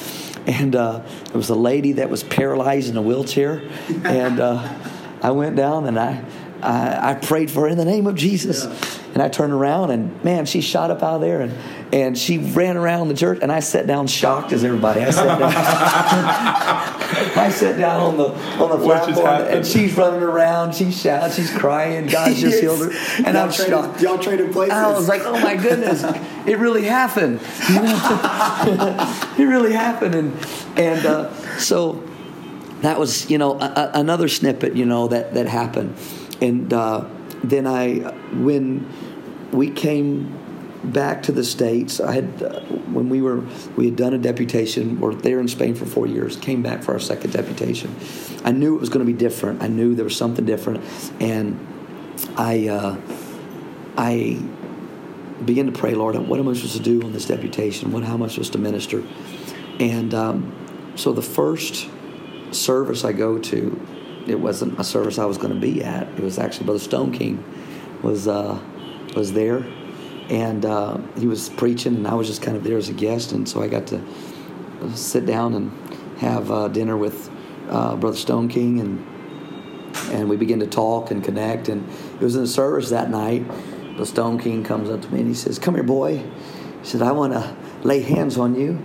And uh, there was a lady that was paralyzed in a wheelchair, and uh, I went down and I. I, I prayed for her in the name of Jesus. Yeah. And I turned around and man, she shot up out of there and, and she ran around the church and I sat down shocked as everybody. I sat down, [LAUGHS] I sat down on the on the platform and she's running around, she's shouting, she's crying, God just healed her. And I'm traded, shocked. Y'all traded places. I was like, oh my goodness, it really happened. [LAUGHS] [LAUGHS] it really happened. And and uh, so that was, you know, a, another snippet, you know, that, that happened. And uh, then I, when we came back to the states, I had uh, when we were we had done a deputation. We're there in Spain for four years. Came back for our second deputation. I knew it was going to be different. I knew there was something different, and I uh, I began to pray, Lord, what am I supposed to do on this deputation? What how am I supposed to minister? And um, so the first service I go to, it wasn't a service I was going to be at. It was actually Brother Stoneking was uh, was there, and uh, he was preaching, and I was just kind of there as a guest, and so I got to sit down and have uh, dinner with uh, Brother Stoneking, and and we began to talk and connect, and it was in the service that night. The Stoneking comes up to me and he says, "Come here, boy." He said, "I want to lay hands on you.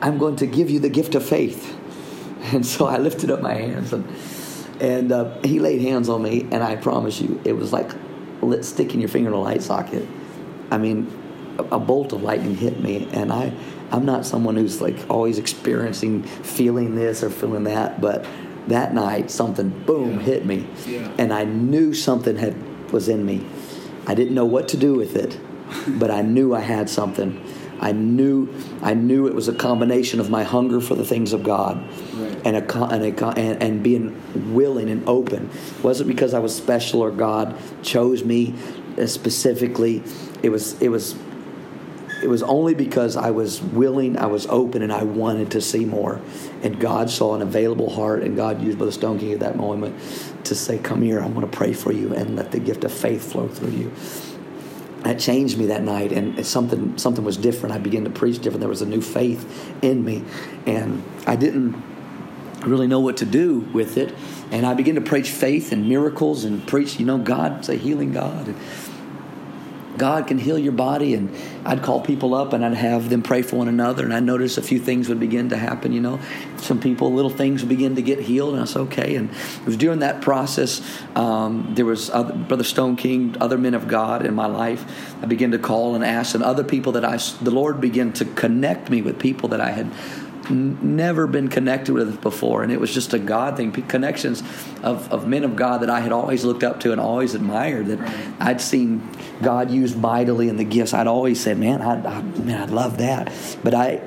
I'm going to give you the gift of faith." [LAUGHS] And so I lifted up my hands and and uh, he laid hands on me, and I promise you, it was like sticking your finger in a light socket. I mean, a, a bolt of lightning hit me, and I I'm not someone who's like always experiencing feeling this or feeling that, but that night something boom yeah. hit me, yeah. and I knew something had was in me. I didn't know what to do with it, but I knew I had something. I knew I knew it was a combination of my hunger for the things of God right. and, a, and, a, and, and being willing and open. It wasn't because I was special or God chose me uh, specifically. It was it was it was only because I was willing, I was open, and I wanted to see more. And God saw an available heart, and God used Brother Stoneking at that moment to say, Come here, I want to pray for you, and let the gift of faith flow through you that changed me that night and something something was different. I began to preach different. There was a new faith in me and i didn't really know what to do with it. And i began to preach faith and miracles and preach you know god's a healing god. And God can heal your body. And I'd call people up and I'd have them pray for one another. And I noticed a few things would begin to happen, you know. Some people, little things would begin to get healed. And I said, okay. And it was during that process, um, there was other, Brother Stoneking, other men of God in my life. I began to call and ask, and other people that I, the Lord began to connect me with people that I had never been connected with before. And it was just a God thing, connections of, of men of God that I had always looked up to and always admired. That I'd seen God used mightily in the gifts. I'd always said, man, I, I, man, I love that. But I,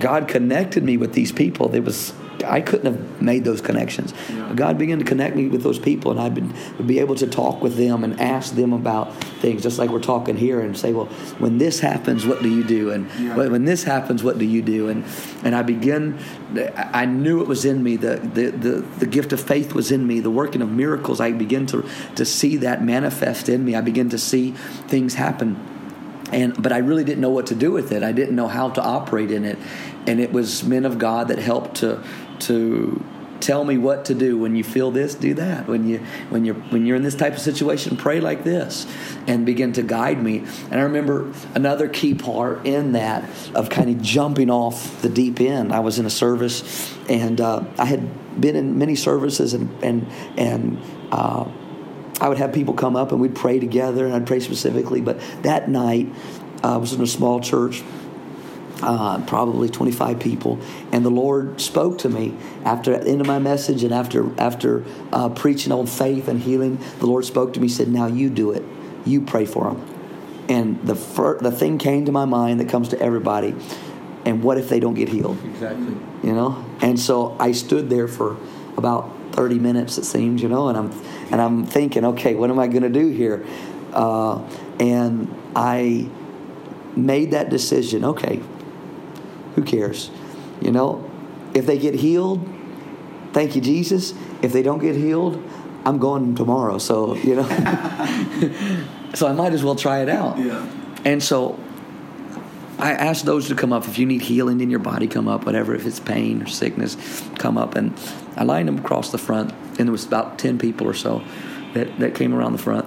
God connected me with these people. It was I couldn't have made those connections. Yeah. God began to connect me with those people, and I would be able to talk with them and ask them about things, just like we're talking here, and say, "Well, when this happens, what do you do?" And yeah. when this happens, what do you do? And and I begin. I knew it was in me. The, the the the gift of faith was in me. The working of miracles. I begin to to see that manifest in me. I begin to see things happen and but I really didn't know what to do with it. I didn't know how to operate in it, and it was men of God that helped to to tell me what to do. When you feel this do that. When you when you're when you're in this type of situation pray like this and begin to guide me. And i remember another key part in that of kind of jumping off the deep end. I was in a service and uh, i had been in many services and and and uh, I would have people come up and we'd pray together, and I'd pray specifically. But that night, uh, I was in a small church, uh, probably 25 people, and the Lord spoke to me after the end of my message and after after uh, preaching on faith and healing. The Lord spoke to me, said, "Now you do it. You pray for them." And the fir- the thing came to my mind that comes to everybody. And what if they don't get healed? Exactly. You know. And so I stood there for about 30 minutes, it seems. You know, and I'm and I'm thinking, okay, what am I going to do here? Uh, and I made that decision. Okay, who cares? You know, if they get healed, thank you, Jesus. If they don't get healed, I'm going tomorrow. So, you know, [LAUGHS] so I might as well try it out. Yeah. And so I asked those to come up. If you need healing in your body, come up, whatever. If it's pain or sickness, come up. And I lined them across the front, and there was about 10 people or so. that, that came around the front.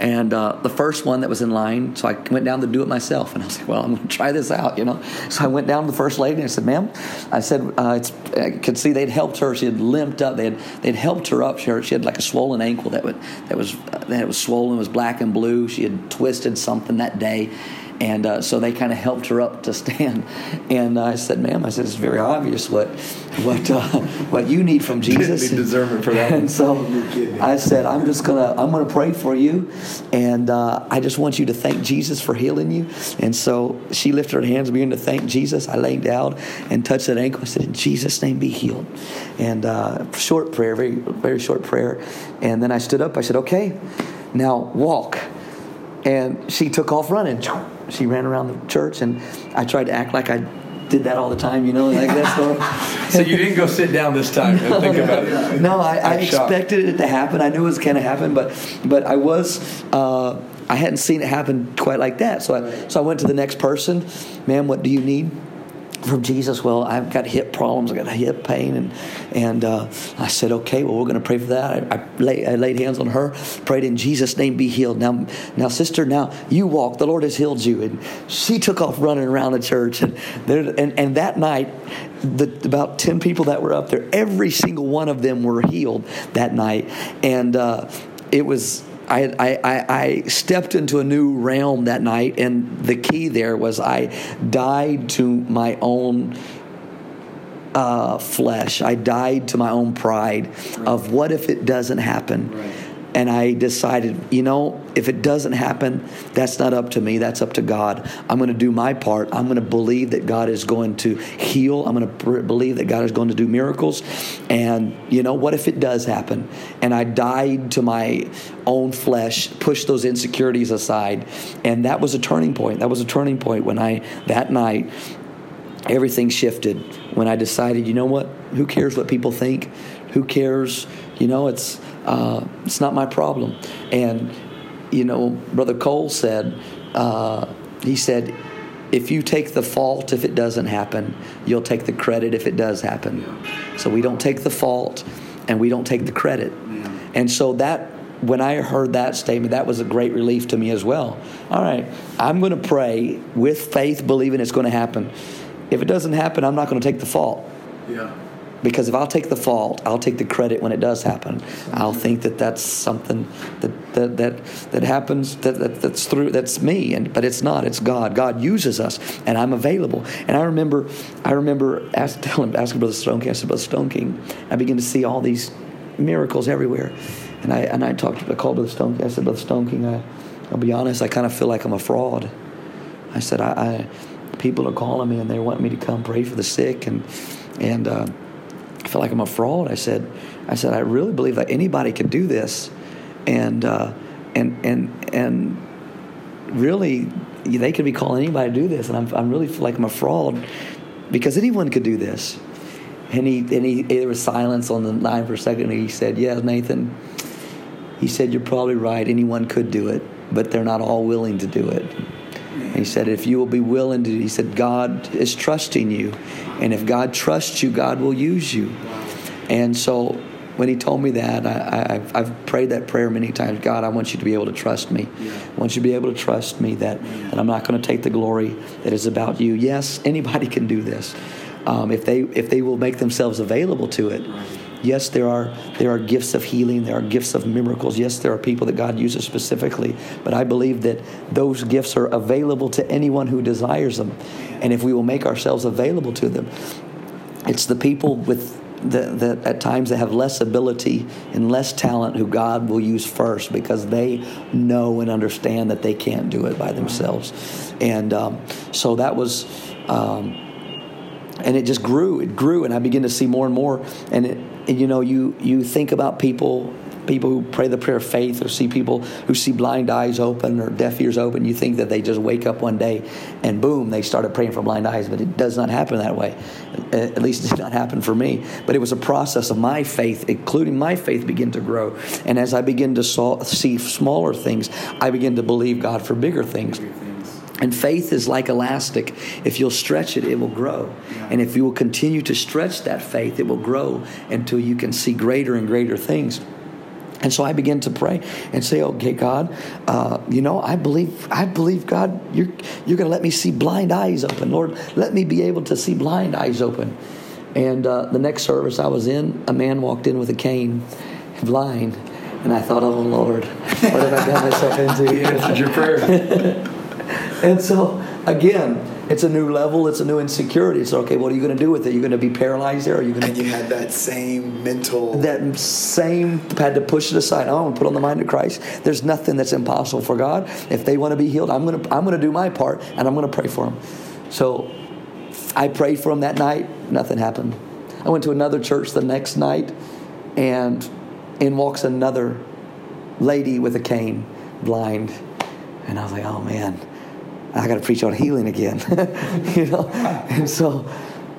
And uh, the first one that was in line, so I went down to do it myself. And I was like, well, I'm going to try this out, you know. So I went down to the first lady and I said, ma'am, I said, uh, I could see they'd helped her. She had limped up. They had, they'd helped her up. She, had, she had like a swollen ankle that, would, that, was, that was swollen, was black and blue. She had twisted something that day. And uh, so they kind of helped her up to [LAUGHS] stand. And I said, "Ma'am, I said it's very obvious what what uh, what you need from [LAUGHS] Jesus." discernment for that. And so [LAUGHS] I said, "I'm just gonna I'm gonna pray for you, and uh, I just want you to thank Jesus for healing you." And so she lifted her hands and began to thank Jesus. I laid down and touched that ankle. I said, "In Jesus' name, be healed." And uh, short prayer, very very short prayer. And then I stood up. I said, "Okay, now walk." And she took off running she ran around the church, and I tried to act like I did that all the time, you know, like that [LAUGHS] so you didn't go sit down this time and think about it. [LAUGHS] No, I, I expected it to happen. I knew it was going to happen, but but I was. Uh, I hadn't seen it happen quite like that. So I, so I went to the next person. Ma'am, what do you need? From Jesus, well, I've got hip problems, I got hip pain, and and uh, I said, okay, well, we're going to pray for that. I, I, lay, I, laid hands on her, prayed in Jesus' name, be healed. Now, now, sister, now you walk. The Lord has healed you, and she took off running around the church, and there, and, and that night, the, about ten people that were up there, every single one of them were healed that night, and uh, it was I, I, I stepped into a new realm that night, and the key there was I died to my own uh, flesh. I died to my own pride right. of what if it doesn't happen. Right and I decided, you know, if it doesn't happen, that's not up to me, that's up to God. I'm going to do my part. I'm going to believe that God is going to heal. I'm going to believe that God is going to do miracles. And, you know, what if it does happen? And I died to my own flesh, pushed those insecurities aside. And that was a turning point. That was a turning point when I, that night, everything shifted when I decided, you know what? Who cares what people think? Who cares? You know, it's uh, it's not my problem. And, you know, Brother Cole said, uh, he said, if you take the fault if it doesn't happen, you'll take the credit if it does happen. So we don't take the fault and we don't take the credit. And so that when I heard that statement, that was a great relief to me as well. All right, I'm going to pray with faith, believing it's going to happen. If it doesn't happen, I'm not going to take the fault. Yeah. Because if I'll take the fault, I'll take the credit when it does happen. I'll think that that's something that that that, that happens that, that that's through that's me, and but it's not. It's God. God uses us, and I'm available. And I remember, I remember ask, [LAUGHS] telling, asking Brother Stoneking. I said, Brother Stoneking, I begin to see all these miracles everywhere, and I and I talked. I called Brother Stoneking. I said, Brother Stoneking, I, I'll be honest. I kind of feel like I'm a fraud. I said, I, I people are calling me and they want me to come pray for the sick and and. Uh, feel like I'm a fraud. I said, I said, I really believe that anybody can do this, and uh, and and and really, they could be calling anybody to do this, and I'm I'm really feel like I'm a fraud because anyone could do this. And he and he there was silence on the line for a second. And he said, "Yeah, Nathan." He said, "You're probably right. Anyone could do it, but they're not all willing to do it." He said, if you will be willing to, he said, God is trusting you. And if God trusts you, God will use you. And so when he told me that, I, have prayed that prayer many times. God, I want you to be able to trust me. I want you to be able to trust me that, that I'm not going to take the glory that is about you. Yes, anybody [LAUGHS] can do this. Um, if they if they will make themselves available to it. Yes, there are there are gifts of healing, there are gifts of miracles. Yes, there are people that God uses specifically, but I believe that those gifts are available to anyone who desires them. And if we will make ourselves available to them, it's the people with that, at times that have less ability and less talent who God will use first because they know and understand that they can't do it by themselves. And um, so that was. Um, and it just grew it grew and i began to see more and more and it and you know you you think about people people who pray the prayer of faith or see people who see blind eyes open or deaf ears open you think that they just wake up one day and boom they started praying for blind eyes. But it does not happen that way. At least it did not happen for me. But it was a process of my faith including my faith begin to grow. And as i begin to saw, see smaller things i begin to believe god for bigger things and faith is like elastic. If you'll stretch it, it will grow. And if you will continue to stretch that faith, it will grow until you can see greater and greater things. And so I began to pray and say, "Okay, God, uh, you know, I believe, I believe, God, you're you're going to let me see blind eyes open, Lord. Let me be able to see blind eyes open." And uh, the next service I was in, a man walked in with a cane, blind, and I thought, "Oh Lord, what have I got myself into?" [LAUGHS] He answered your prayer. [LAUGHS] and so again, it's a new level. It's a new insecurity. It's okay. What are you going to do with it? You're going to be paralyzed there. Are you going And to? you had that same mental. That same had to push it aside. Oh, want to put on the mind of Christ. There's nothing that's impossible for God. If they want to be healed, I'm going to I'm going to do my part, and I'm going to pray for them. So I prayed for them that night. Nothing happened. I went to another church the next night, and in walks another lady with a cane, blind, and I was like, oh man. I got to preach on healing again, [LAUGHS] you know. And so,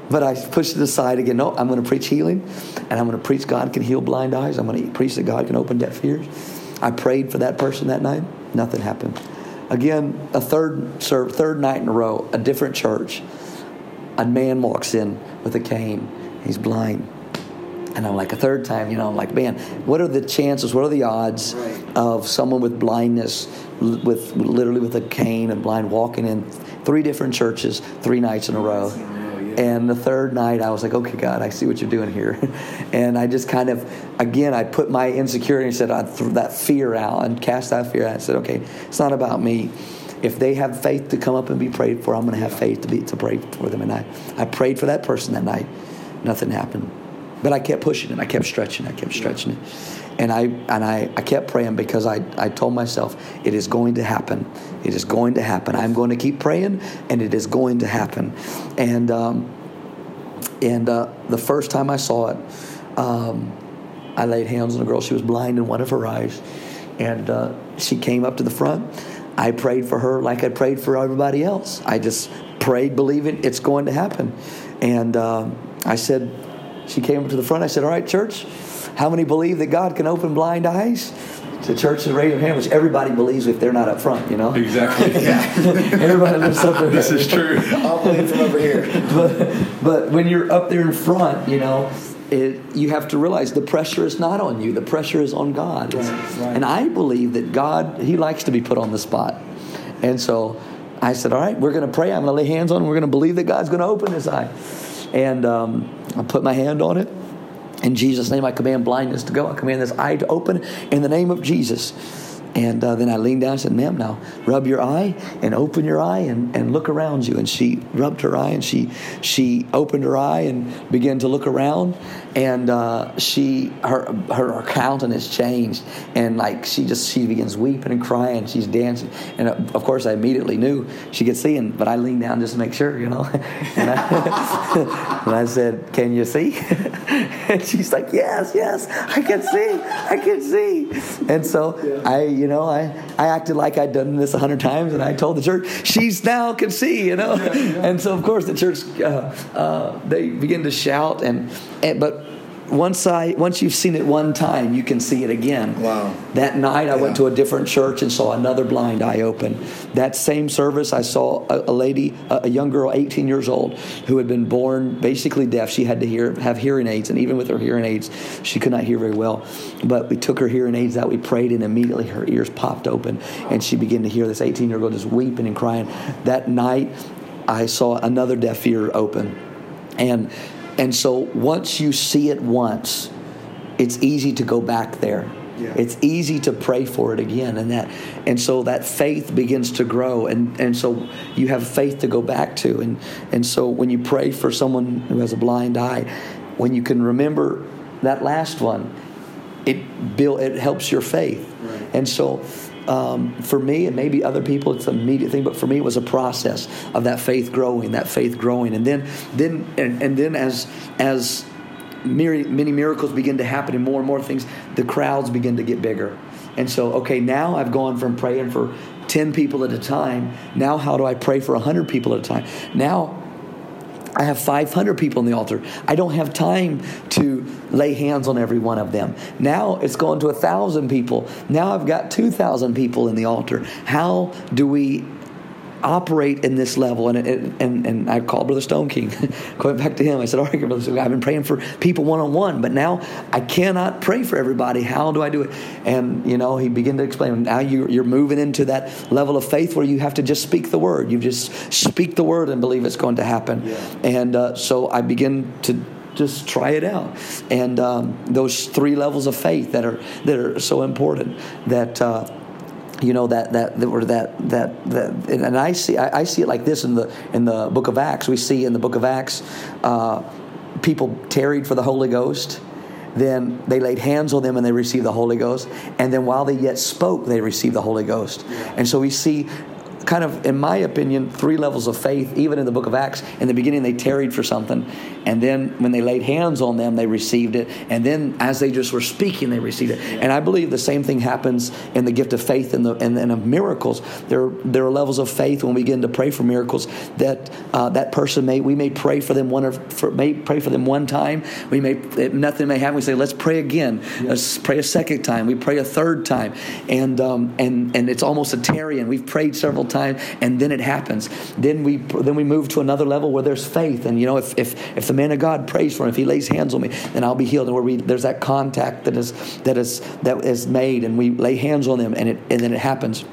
but I pushed it aside again. No, I'm going to preach healing, and I'm going to preach God can heal blind eyes. I'm going to preach that God can open deaf ears. I prayed for that person that night. Nothing happened. Again, a third serve, third night in a row, a different church. A man walks in with a cane. He's blind. And I'm like, a third time, you know, I'm like, man, what are the chances, what are the odds Right. of someone with blindness, with literally with a cane and blind, walking in three different churches, three nights in a row? And the third night, I was like, okay, God, I see what you're doing here. [LAUGHS] and I just kind of, again, I put my insecurity and said, I threw that fear out and cast that fear out. I said, okay, it's not about me. If they have faith to come up and be prayed for, I'm going to have faith to be to pray for them. And I, I prayed for that person that night. Nothing happened. But I kept pushing it. I kept stretching. I kept stretching it. And I and I, I kept praying because I, I told myself it is going to happen. It is going to happen. I'm going to keep praying, and it is going to happen. And um, and uh, the first time I saw it, um, I laid hands on the girl. She was blind in one of her eyes, and uh, she came up to the front. I prayed for her like I prayed for everybody else. I just prayed, believing it's going to happen. And um, I said, she came up to the front. I said, "All right, church, how many believe that God can open blind eyes?" The church is raising their hand, which everybody believes if they're not up front, you know. Exactly. [LAUGHS] Yeah. [LAUGHS] everybody lifts up their This is true. [LAUGHS] I'll believe from over here. but, but when you're up there in front, you know, it, you have to realize the pressure is not on you. The pressure is on God. Right, right. And I believe that God, He likes to be put on the spot. And so I said, all right, we're going to pray. I'm going to lay hands on him. We're going to believe that God's going to open his eye. And um, I put my hand on it. In Jesus' name, I command blindness to go. I command this eye to open in the name of Jesus. And uh, then I leaned down and said, Ma'am, now rub your eye and open your eye and, and look around you. And she rubbed her eye and she she opened her eye and began to look around. And uh, she her, her her countenance changed and like she just she begins weeping and crying. She's dancing. And uh, of course, I immediately knew she could see. And but I leaned down just to make sure, you know. [LAUGHS] and, I, [LAUGHS] and I said, "Can you see?" [LAUGHS] and she's like, "Yes, yes, I can see, I can see." And so I, you know, I I acted like I'd done this a hundred times, and I told the church, "She's now can see," you know. And so of course the church uh, uh, they begin to shout, and, and but. Once I once you've seen it one time, you can see it again. Wow. That night, I went to a different church and saw another blind eye open. That same service, I saw a, a lady, a, a young girl, 18 years old, who had been born basically deaf. She had to hear, have hearing aids, and even with her hearing aids, she could not hear very well. But we took her hearing aids out, we prayed, and immediately her ears popped open, and she began to hear this 18 year old just weeping and crying. That night, I saw another deaf ear open, and and so once you see it once, it's easy to go back there. Yeah. It's easy to pray for it again, and that, and so that faith begins to grow, and and so you have faith to go back to, and and so when you pray for someone who has a blind eye, when you can remember that last one, it build it helps your faith, Right. and so. Um, for me and maybe other people, it's an immediate thing, but for me, it was a process of that faith growing, that faith growing, and then, then, and, and then as as myri- many miracles begin to happen and more and more things, the crowds begin to get bigger. And so, okay, now I've gone from praying for 10 people at a time. Now, how do I pray for 100 people at a time? Now, I have 500 people on the altar. I don't have time to lay hands on every one of them. Now it's going to 1,000 people. Now I've got 2,000 people in the altar. How do we operate in this level. And, and, and I called Brother Stoneking, [LAUGHS] going back to him. I said, All right, Brother Stone, I've been praying for people one on one, but now I cannot pray for everybody. How do I do it? And, you know, he began to explain, now you, you're moving into that level of faith where you have to just speak the word. You just speak the word and believe it's going to happen. Yeah. And uh, so I begin to just try it out. And um, those three levels of faith that are that are so important that. Uh, you know that that or that that that and I see I, I, see it like this in the in the book of Acts. We see in the book of Acts, uh, people tarried for the Holy Ghost. Then they laid hands on them and they received the Holy Ghost. And then while they yet spoke, they received the Holy Ghost. And so we see kind of, in my opinion, three levels of faith, even in the book of Acts. In the beginning, they tarried for something. And then when they laid hands on them, they received it. And then as they just were speaking, they received it. And I believe the same thing happens in the gift of faith and, the, and, and of miracles. There, there are levels of faith when we begin to pray for miracles that uh, that person may, we may pray for them one or for, may pray for them one time. We may, nothing may happen. We say, let's pray again. Let's pray a second time. We pray a third time. And, um, and, and it's almost a tarrying. We've prayed several times and then it happens. Then we, then we move to another level where there's faith. And, you know, if, if, if the man of God prays for him, if he lays hands on me, then I'll be healed. And where we there's that contact that is that is that is made, and we lay hands on them, and it and then it happens.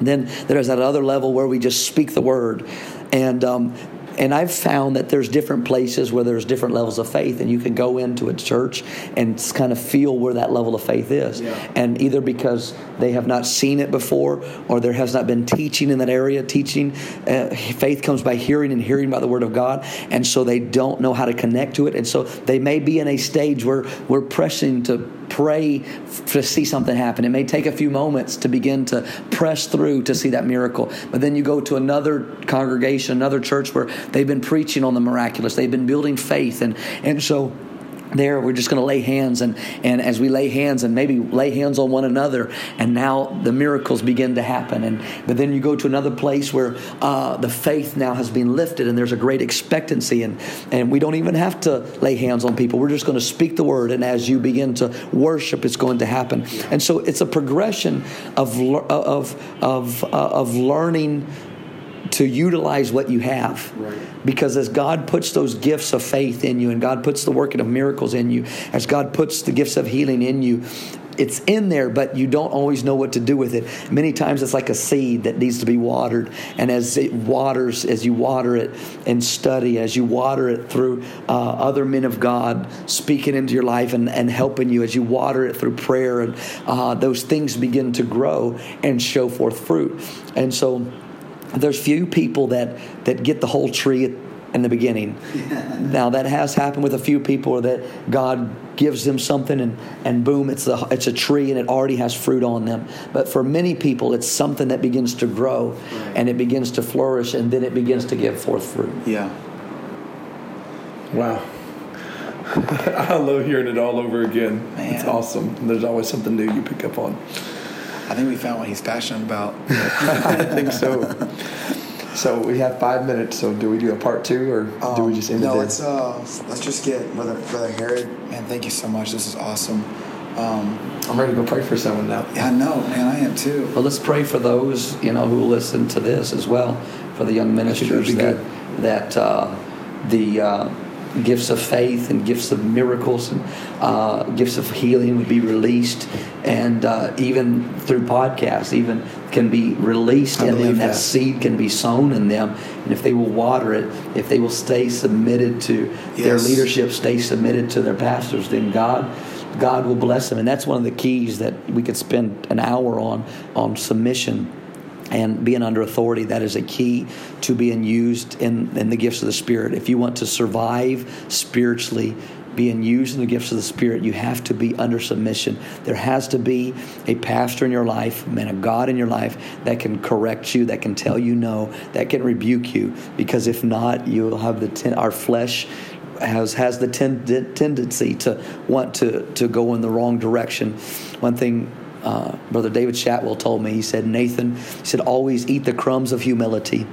Then there's that other level where we just speak the word, and um, and I've found that there's different places where there's different levels of faith, and you can go into a church and kind of feel where that level of faith is. Yeah. And either because they have not seen it before, or there has not been teaching in that area. Teaching, uh, faith comes by hearing, and hearing by the Word of God, and so they don't know how to connect to it, and so they may be in a stage where we're pressing to pray to see something happen. It may take a few moments to begin to press through to see that miracle. But then you go to another congregation, another church where they've been preaching on the miraculous, they've been building faith. And, and so there we're just going to lay hands and, and as we lay hands and maybe lay hands on one another and now the miracles begin to happen. And but then you go to another place where uh, the faith now has been lifted and there's a great expectancy. And and we don't even have to lay hands on people. We're just going to speak the word. And as you begin to worship it's going to happen. And so it's a progression of of of uh, of learning to utilize what you have. Right. Because as God puts those gifts of faith in you, and God puts the working of miracles in you, as God puts the gifts of healing in you, it's in there, but you don't always know what to do with it. Many times it's like a seed that needs to be watered. And as it waters, as you water it and study, as you water it through uh, other men of God speaking into your life and, and helping you, as you water it through prayer, and uh, those things begin to grow and show forth fruit. And so, there's few people that that get the whole tree in the beginning. Yeah. [LAUGHS] Now that has happened with a few people that God gives them something and, and boom, it's a, it's a tree and it already has fruit on them. But for many people, it's something that begins to grow right. and it begins to flourish and then it begins to give forth fruit. Yeah. Wow. [LAUGHS] I love hearing it all over again. Man. It's awesome. There's always something new you pick up on. I think we found what he's passionate about. [LAUGHS] I think so. So we have five minutes. So do we do a part two, or um, do we just end no, it? No, let's uh, let's just get brother brother Herod. Man, thank you so much. This is awesome. Um, I'm ready to go pray for someone now. Yeah, I know, man. I am too. Well, let's pray for those you know who listen to this as well, for the young ministers that that uh, the uh, gifts of faith and gifts of miracles and uh, gifts of healing would be released, and uh, even through podcasts, even can be released I in them. That. that. seed can be sown in them, and if they will water it, if they will stay submitted to yes. their leadership, stay submitted to their pastors, then God. God will bless them, and that's one of the keys that we could spend an hour on on submission and being under authority that is a key to being used in, in the gifts of the spirit. If you want to survive spiritually being used in the gifts of the spirit you have to be under submission. There has to be a pastor in your life man of god in your life that can correct you that can tell you no that can rebuke you. Because if not you'll have the ten, our flesh has has the ten, tendency to want to to go in the wrong direction. One thing uh, Brother David Shatwell told me. He said, Nathan, he said, always eat the crumbs of humility.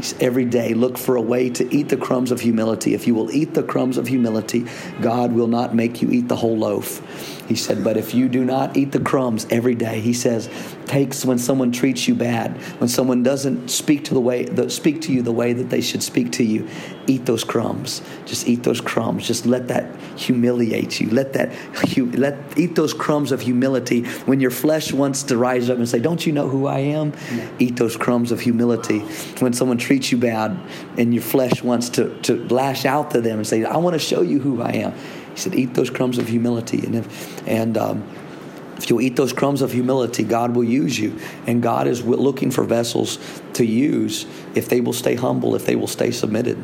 Said, Every day, look for a way to eat the crumbs of humility. If you will eat the crumbs of humility, God will not make you eat the whole loaf. He said, But if you do not eat the crumbs every day, he says, takes when someone treats you bad, when someone doesn't speak to the way the, speak to you the way that they should speak to you, eat those crumbs. Just eat those crumbs. Just let that humiliate you. Let that you let eat those crumbs of humility. When your flesh wants to rise up and say, "Don't you know who I am?" Yeah. Eat those crumbs of humility. When someone treats you bad and your flesh wants to to lash out to them and say, "I want to show you who I am." He said, "Eat those crumbs of humility." And if and um, if you'll eat those crumbs of humility, God will use you. And God is looking for vessels to use if they will stay humble, if they will stay submitted.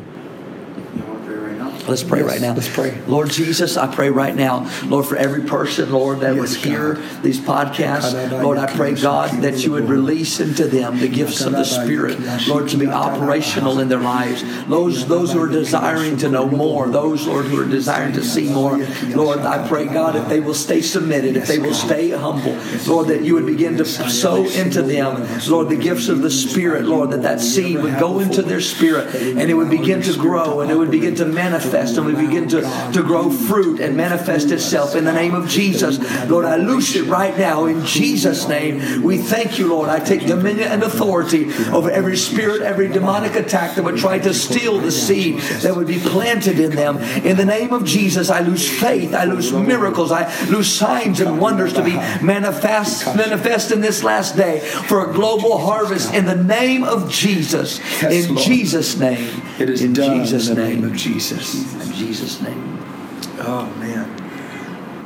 Let's pray yes, right now. Let's pray. Lord Jesus, I pray right now, Lord, for every person, Lord, that yes, would hear God. these podcasts. Lord, I pray, God, that you would release into them the gifts of the Spirit, Lord, to be operational in their lives. Those, those who are desiring to know more, those, Lord, who are desiring to see more, Lord, I pray, God, if they will stay submitted, if they will stay humble, Lord, that you would begin to sow into them, Lord, the gifts of the Spirit, Lord, that that seed would go into their spirit and it would begin to grow and it would begin to manifest manifest and we begin to, to grow fruit and manifest itself in the name of Jesus. Lord, I loose it right now in Jesus' name. We thank you, Lord. I take dominion and authority over every spirit, every demonic attack that would try to steal the seed that would be planted in them. In the name of Jesus, I lose faith, I lose miracles, I lose signs and wonders to be manifest, manifest in this last day for a global harvest in the name of Jesus. In Jesus' name. It is in Jesus' name of Jesus. In Jesus' name. Oh, man.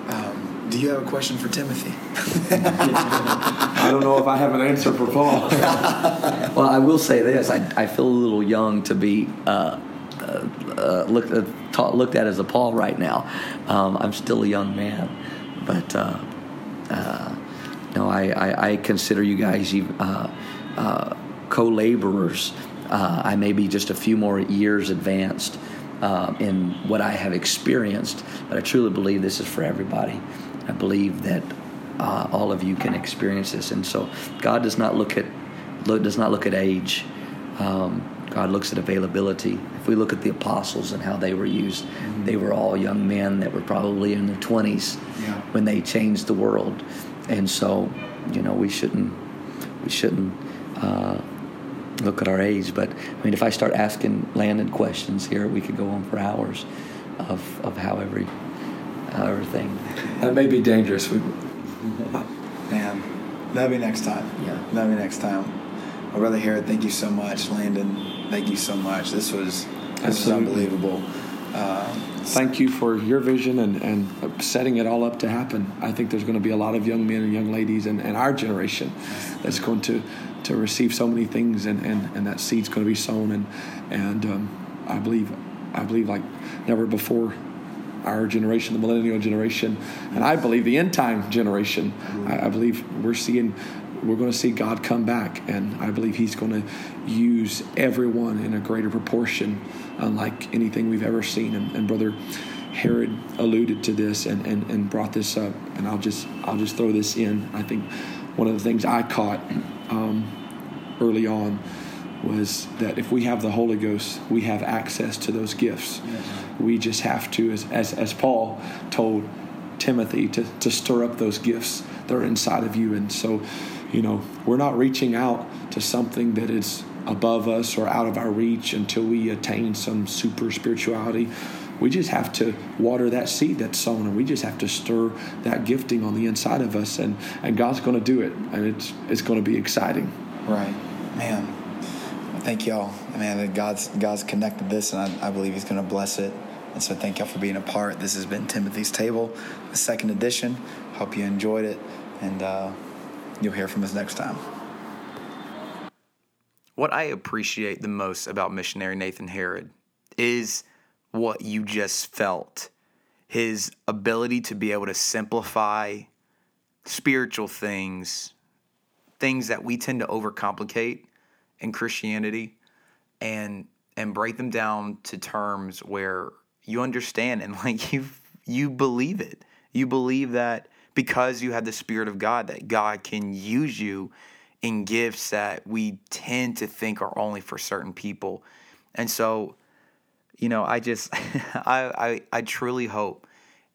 Um, do you have a question for Timothy? [LAUGHS] I don't know if I have an answer for Paul. [LAUGHS] well, I will say this I, I feel a little young to be. Uh, uh, uh, looked, uh, ta- looked at as a Paul right now. Um, I'm still a young man, but uh, uh, no, I, I, I, consider you guys co-laborers. I may be just a few more years advanced uh, in what I have experienced, but I truly believe this is for everybody. I believe that uh, all of you can experience this, and so God does not look at look, does not look at age. Um, God looks at availability. If we look at the apostles and how they were used, mm-hmm. they were all young men that were probably in their twenties yeah. when they changed the world, and so you know we shouldn't we shouldn't. Uh, look at our age. But I mean, if I start asking Landon questions here, we could go on for hours of, of how every how everything. That may be dangerous. We, Man, that'll be next time. Yeah, that'll be next time. My brother Herod, thank you so much. Landon, thank you so much. This was this was unbelievable. Uh, thank you for your vision and, and setting it all up to happen. I think there's going to be a lot of young men and young ladies in, in our generation that's going to to receive so many things, and, and, and that seed's going to be sown. And and um, I believe I believe like never before our generation, the millennial generation, and I believe the end time generation. I, I believe we're seeing we're going to see God come back, and I believe He's going to use everyone in a greater proportion, unlike anything we've ever seen. And, and brother Herod alluded to this and, and, and brought this up, and I'll just I'll just throw this in. I think one of the things I caught um, early on was that if we have the Holy Ghost, we have access to those gifts. Yes. We just have to, as, as, as Paul told Timothy, to, to stir up those gifts that are inside of you. And so, you know, we're not reaching out to something that is above us or out of our reach until we attain some super spirituality. We just have to water that seed that's sown, and we just have to stir that gifting on the inside of us, and, and God's going to do it, and it's it's going to be exciting. Right, man. Thank y'all, man. God's God's connected this, and I, I believe He's going to bless it. And so, thank y'all for being a part. This has been Timothy's Table, the second edition. Hope you enjoyed it, and uh, you'll hear from us next time. What I appreciate the most about missionary Nathan Herod is what you just felt. His ability to be able to simplify spiritual things, things that we tend to overcomplicate in Christianity, and and break them down to terms where you understand and [LAUGHS] like you you believe it. You believe that because you have the spirit of God that God can use you in gifts that we tend to think are only for certain people. And so you know, I just, [LAUGHS] I, I, I truly hope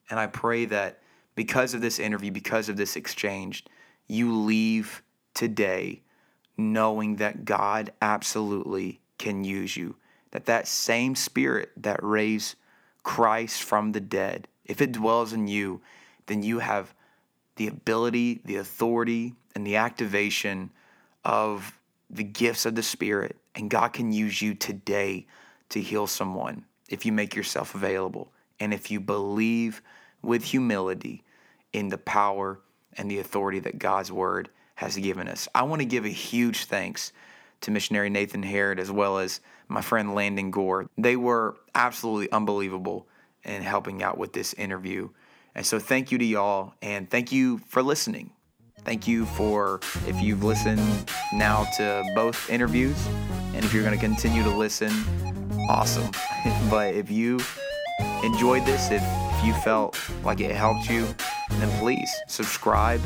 and I pray that because of this interview, because of this exchange, you leave today knowing that God absolutely can use you. That that same spirit that raised Christ from the dead, if it dwells in you, then you have the ability, the authority, and the activation of the gifts of the Spirit. And God can use you today to heal someone if you make yourself available and if you believe with humility in the power and the authority that God's word has given us. I want to give a huge thanks to missionary Nathan Harrod as well as my friend Landon Gore. They were absolutely unbelievable in helping out with this interview. And so thank you to y'all and thank you for listening. Thank you for if you've listened now to both interviews and if you're going to continue to listen, awesome. [LAUGHS] but if you enjoyed this, if, if you felt like it helped you, then please subscribe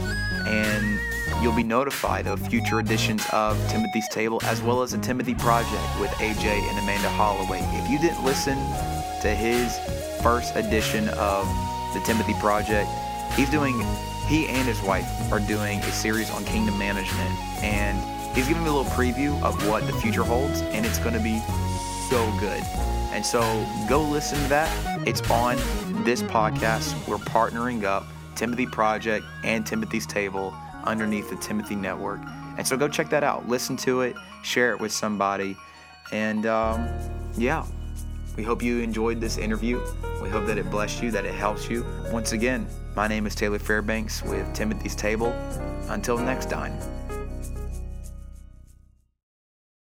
and you'll be notified of future editions of Timothy's Table as well as the Timothy Project with AJ and Amanda Holloway. If you didn't listen to his first edition of the Timothy Project, he's doing, he and his wife are doing a series on kingdom management. And he's giving me a little preview of what the future holds, and it's going to be so good. And so go listen to that. It's on this podcast. We're partnering up Timothy Project and Timothy's Table underneath the Timothy Network. And so go check that out. Listen to it, share it with somebody. And um, yeah, we hope you enjoyed this interview. We hope that it blessed you, that it helps you. Once again, my name is Taylor Fairbanks with Timothy's Table. Until next time.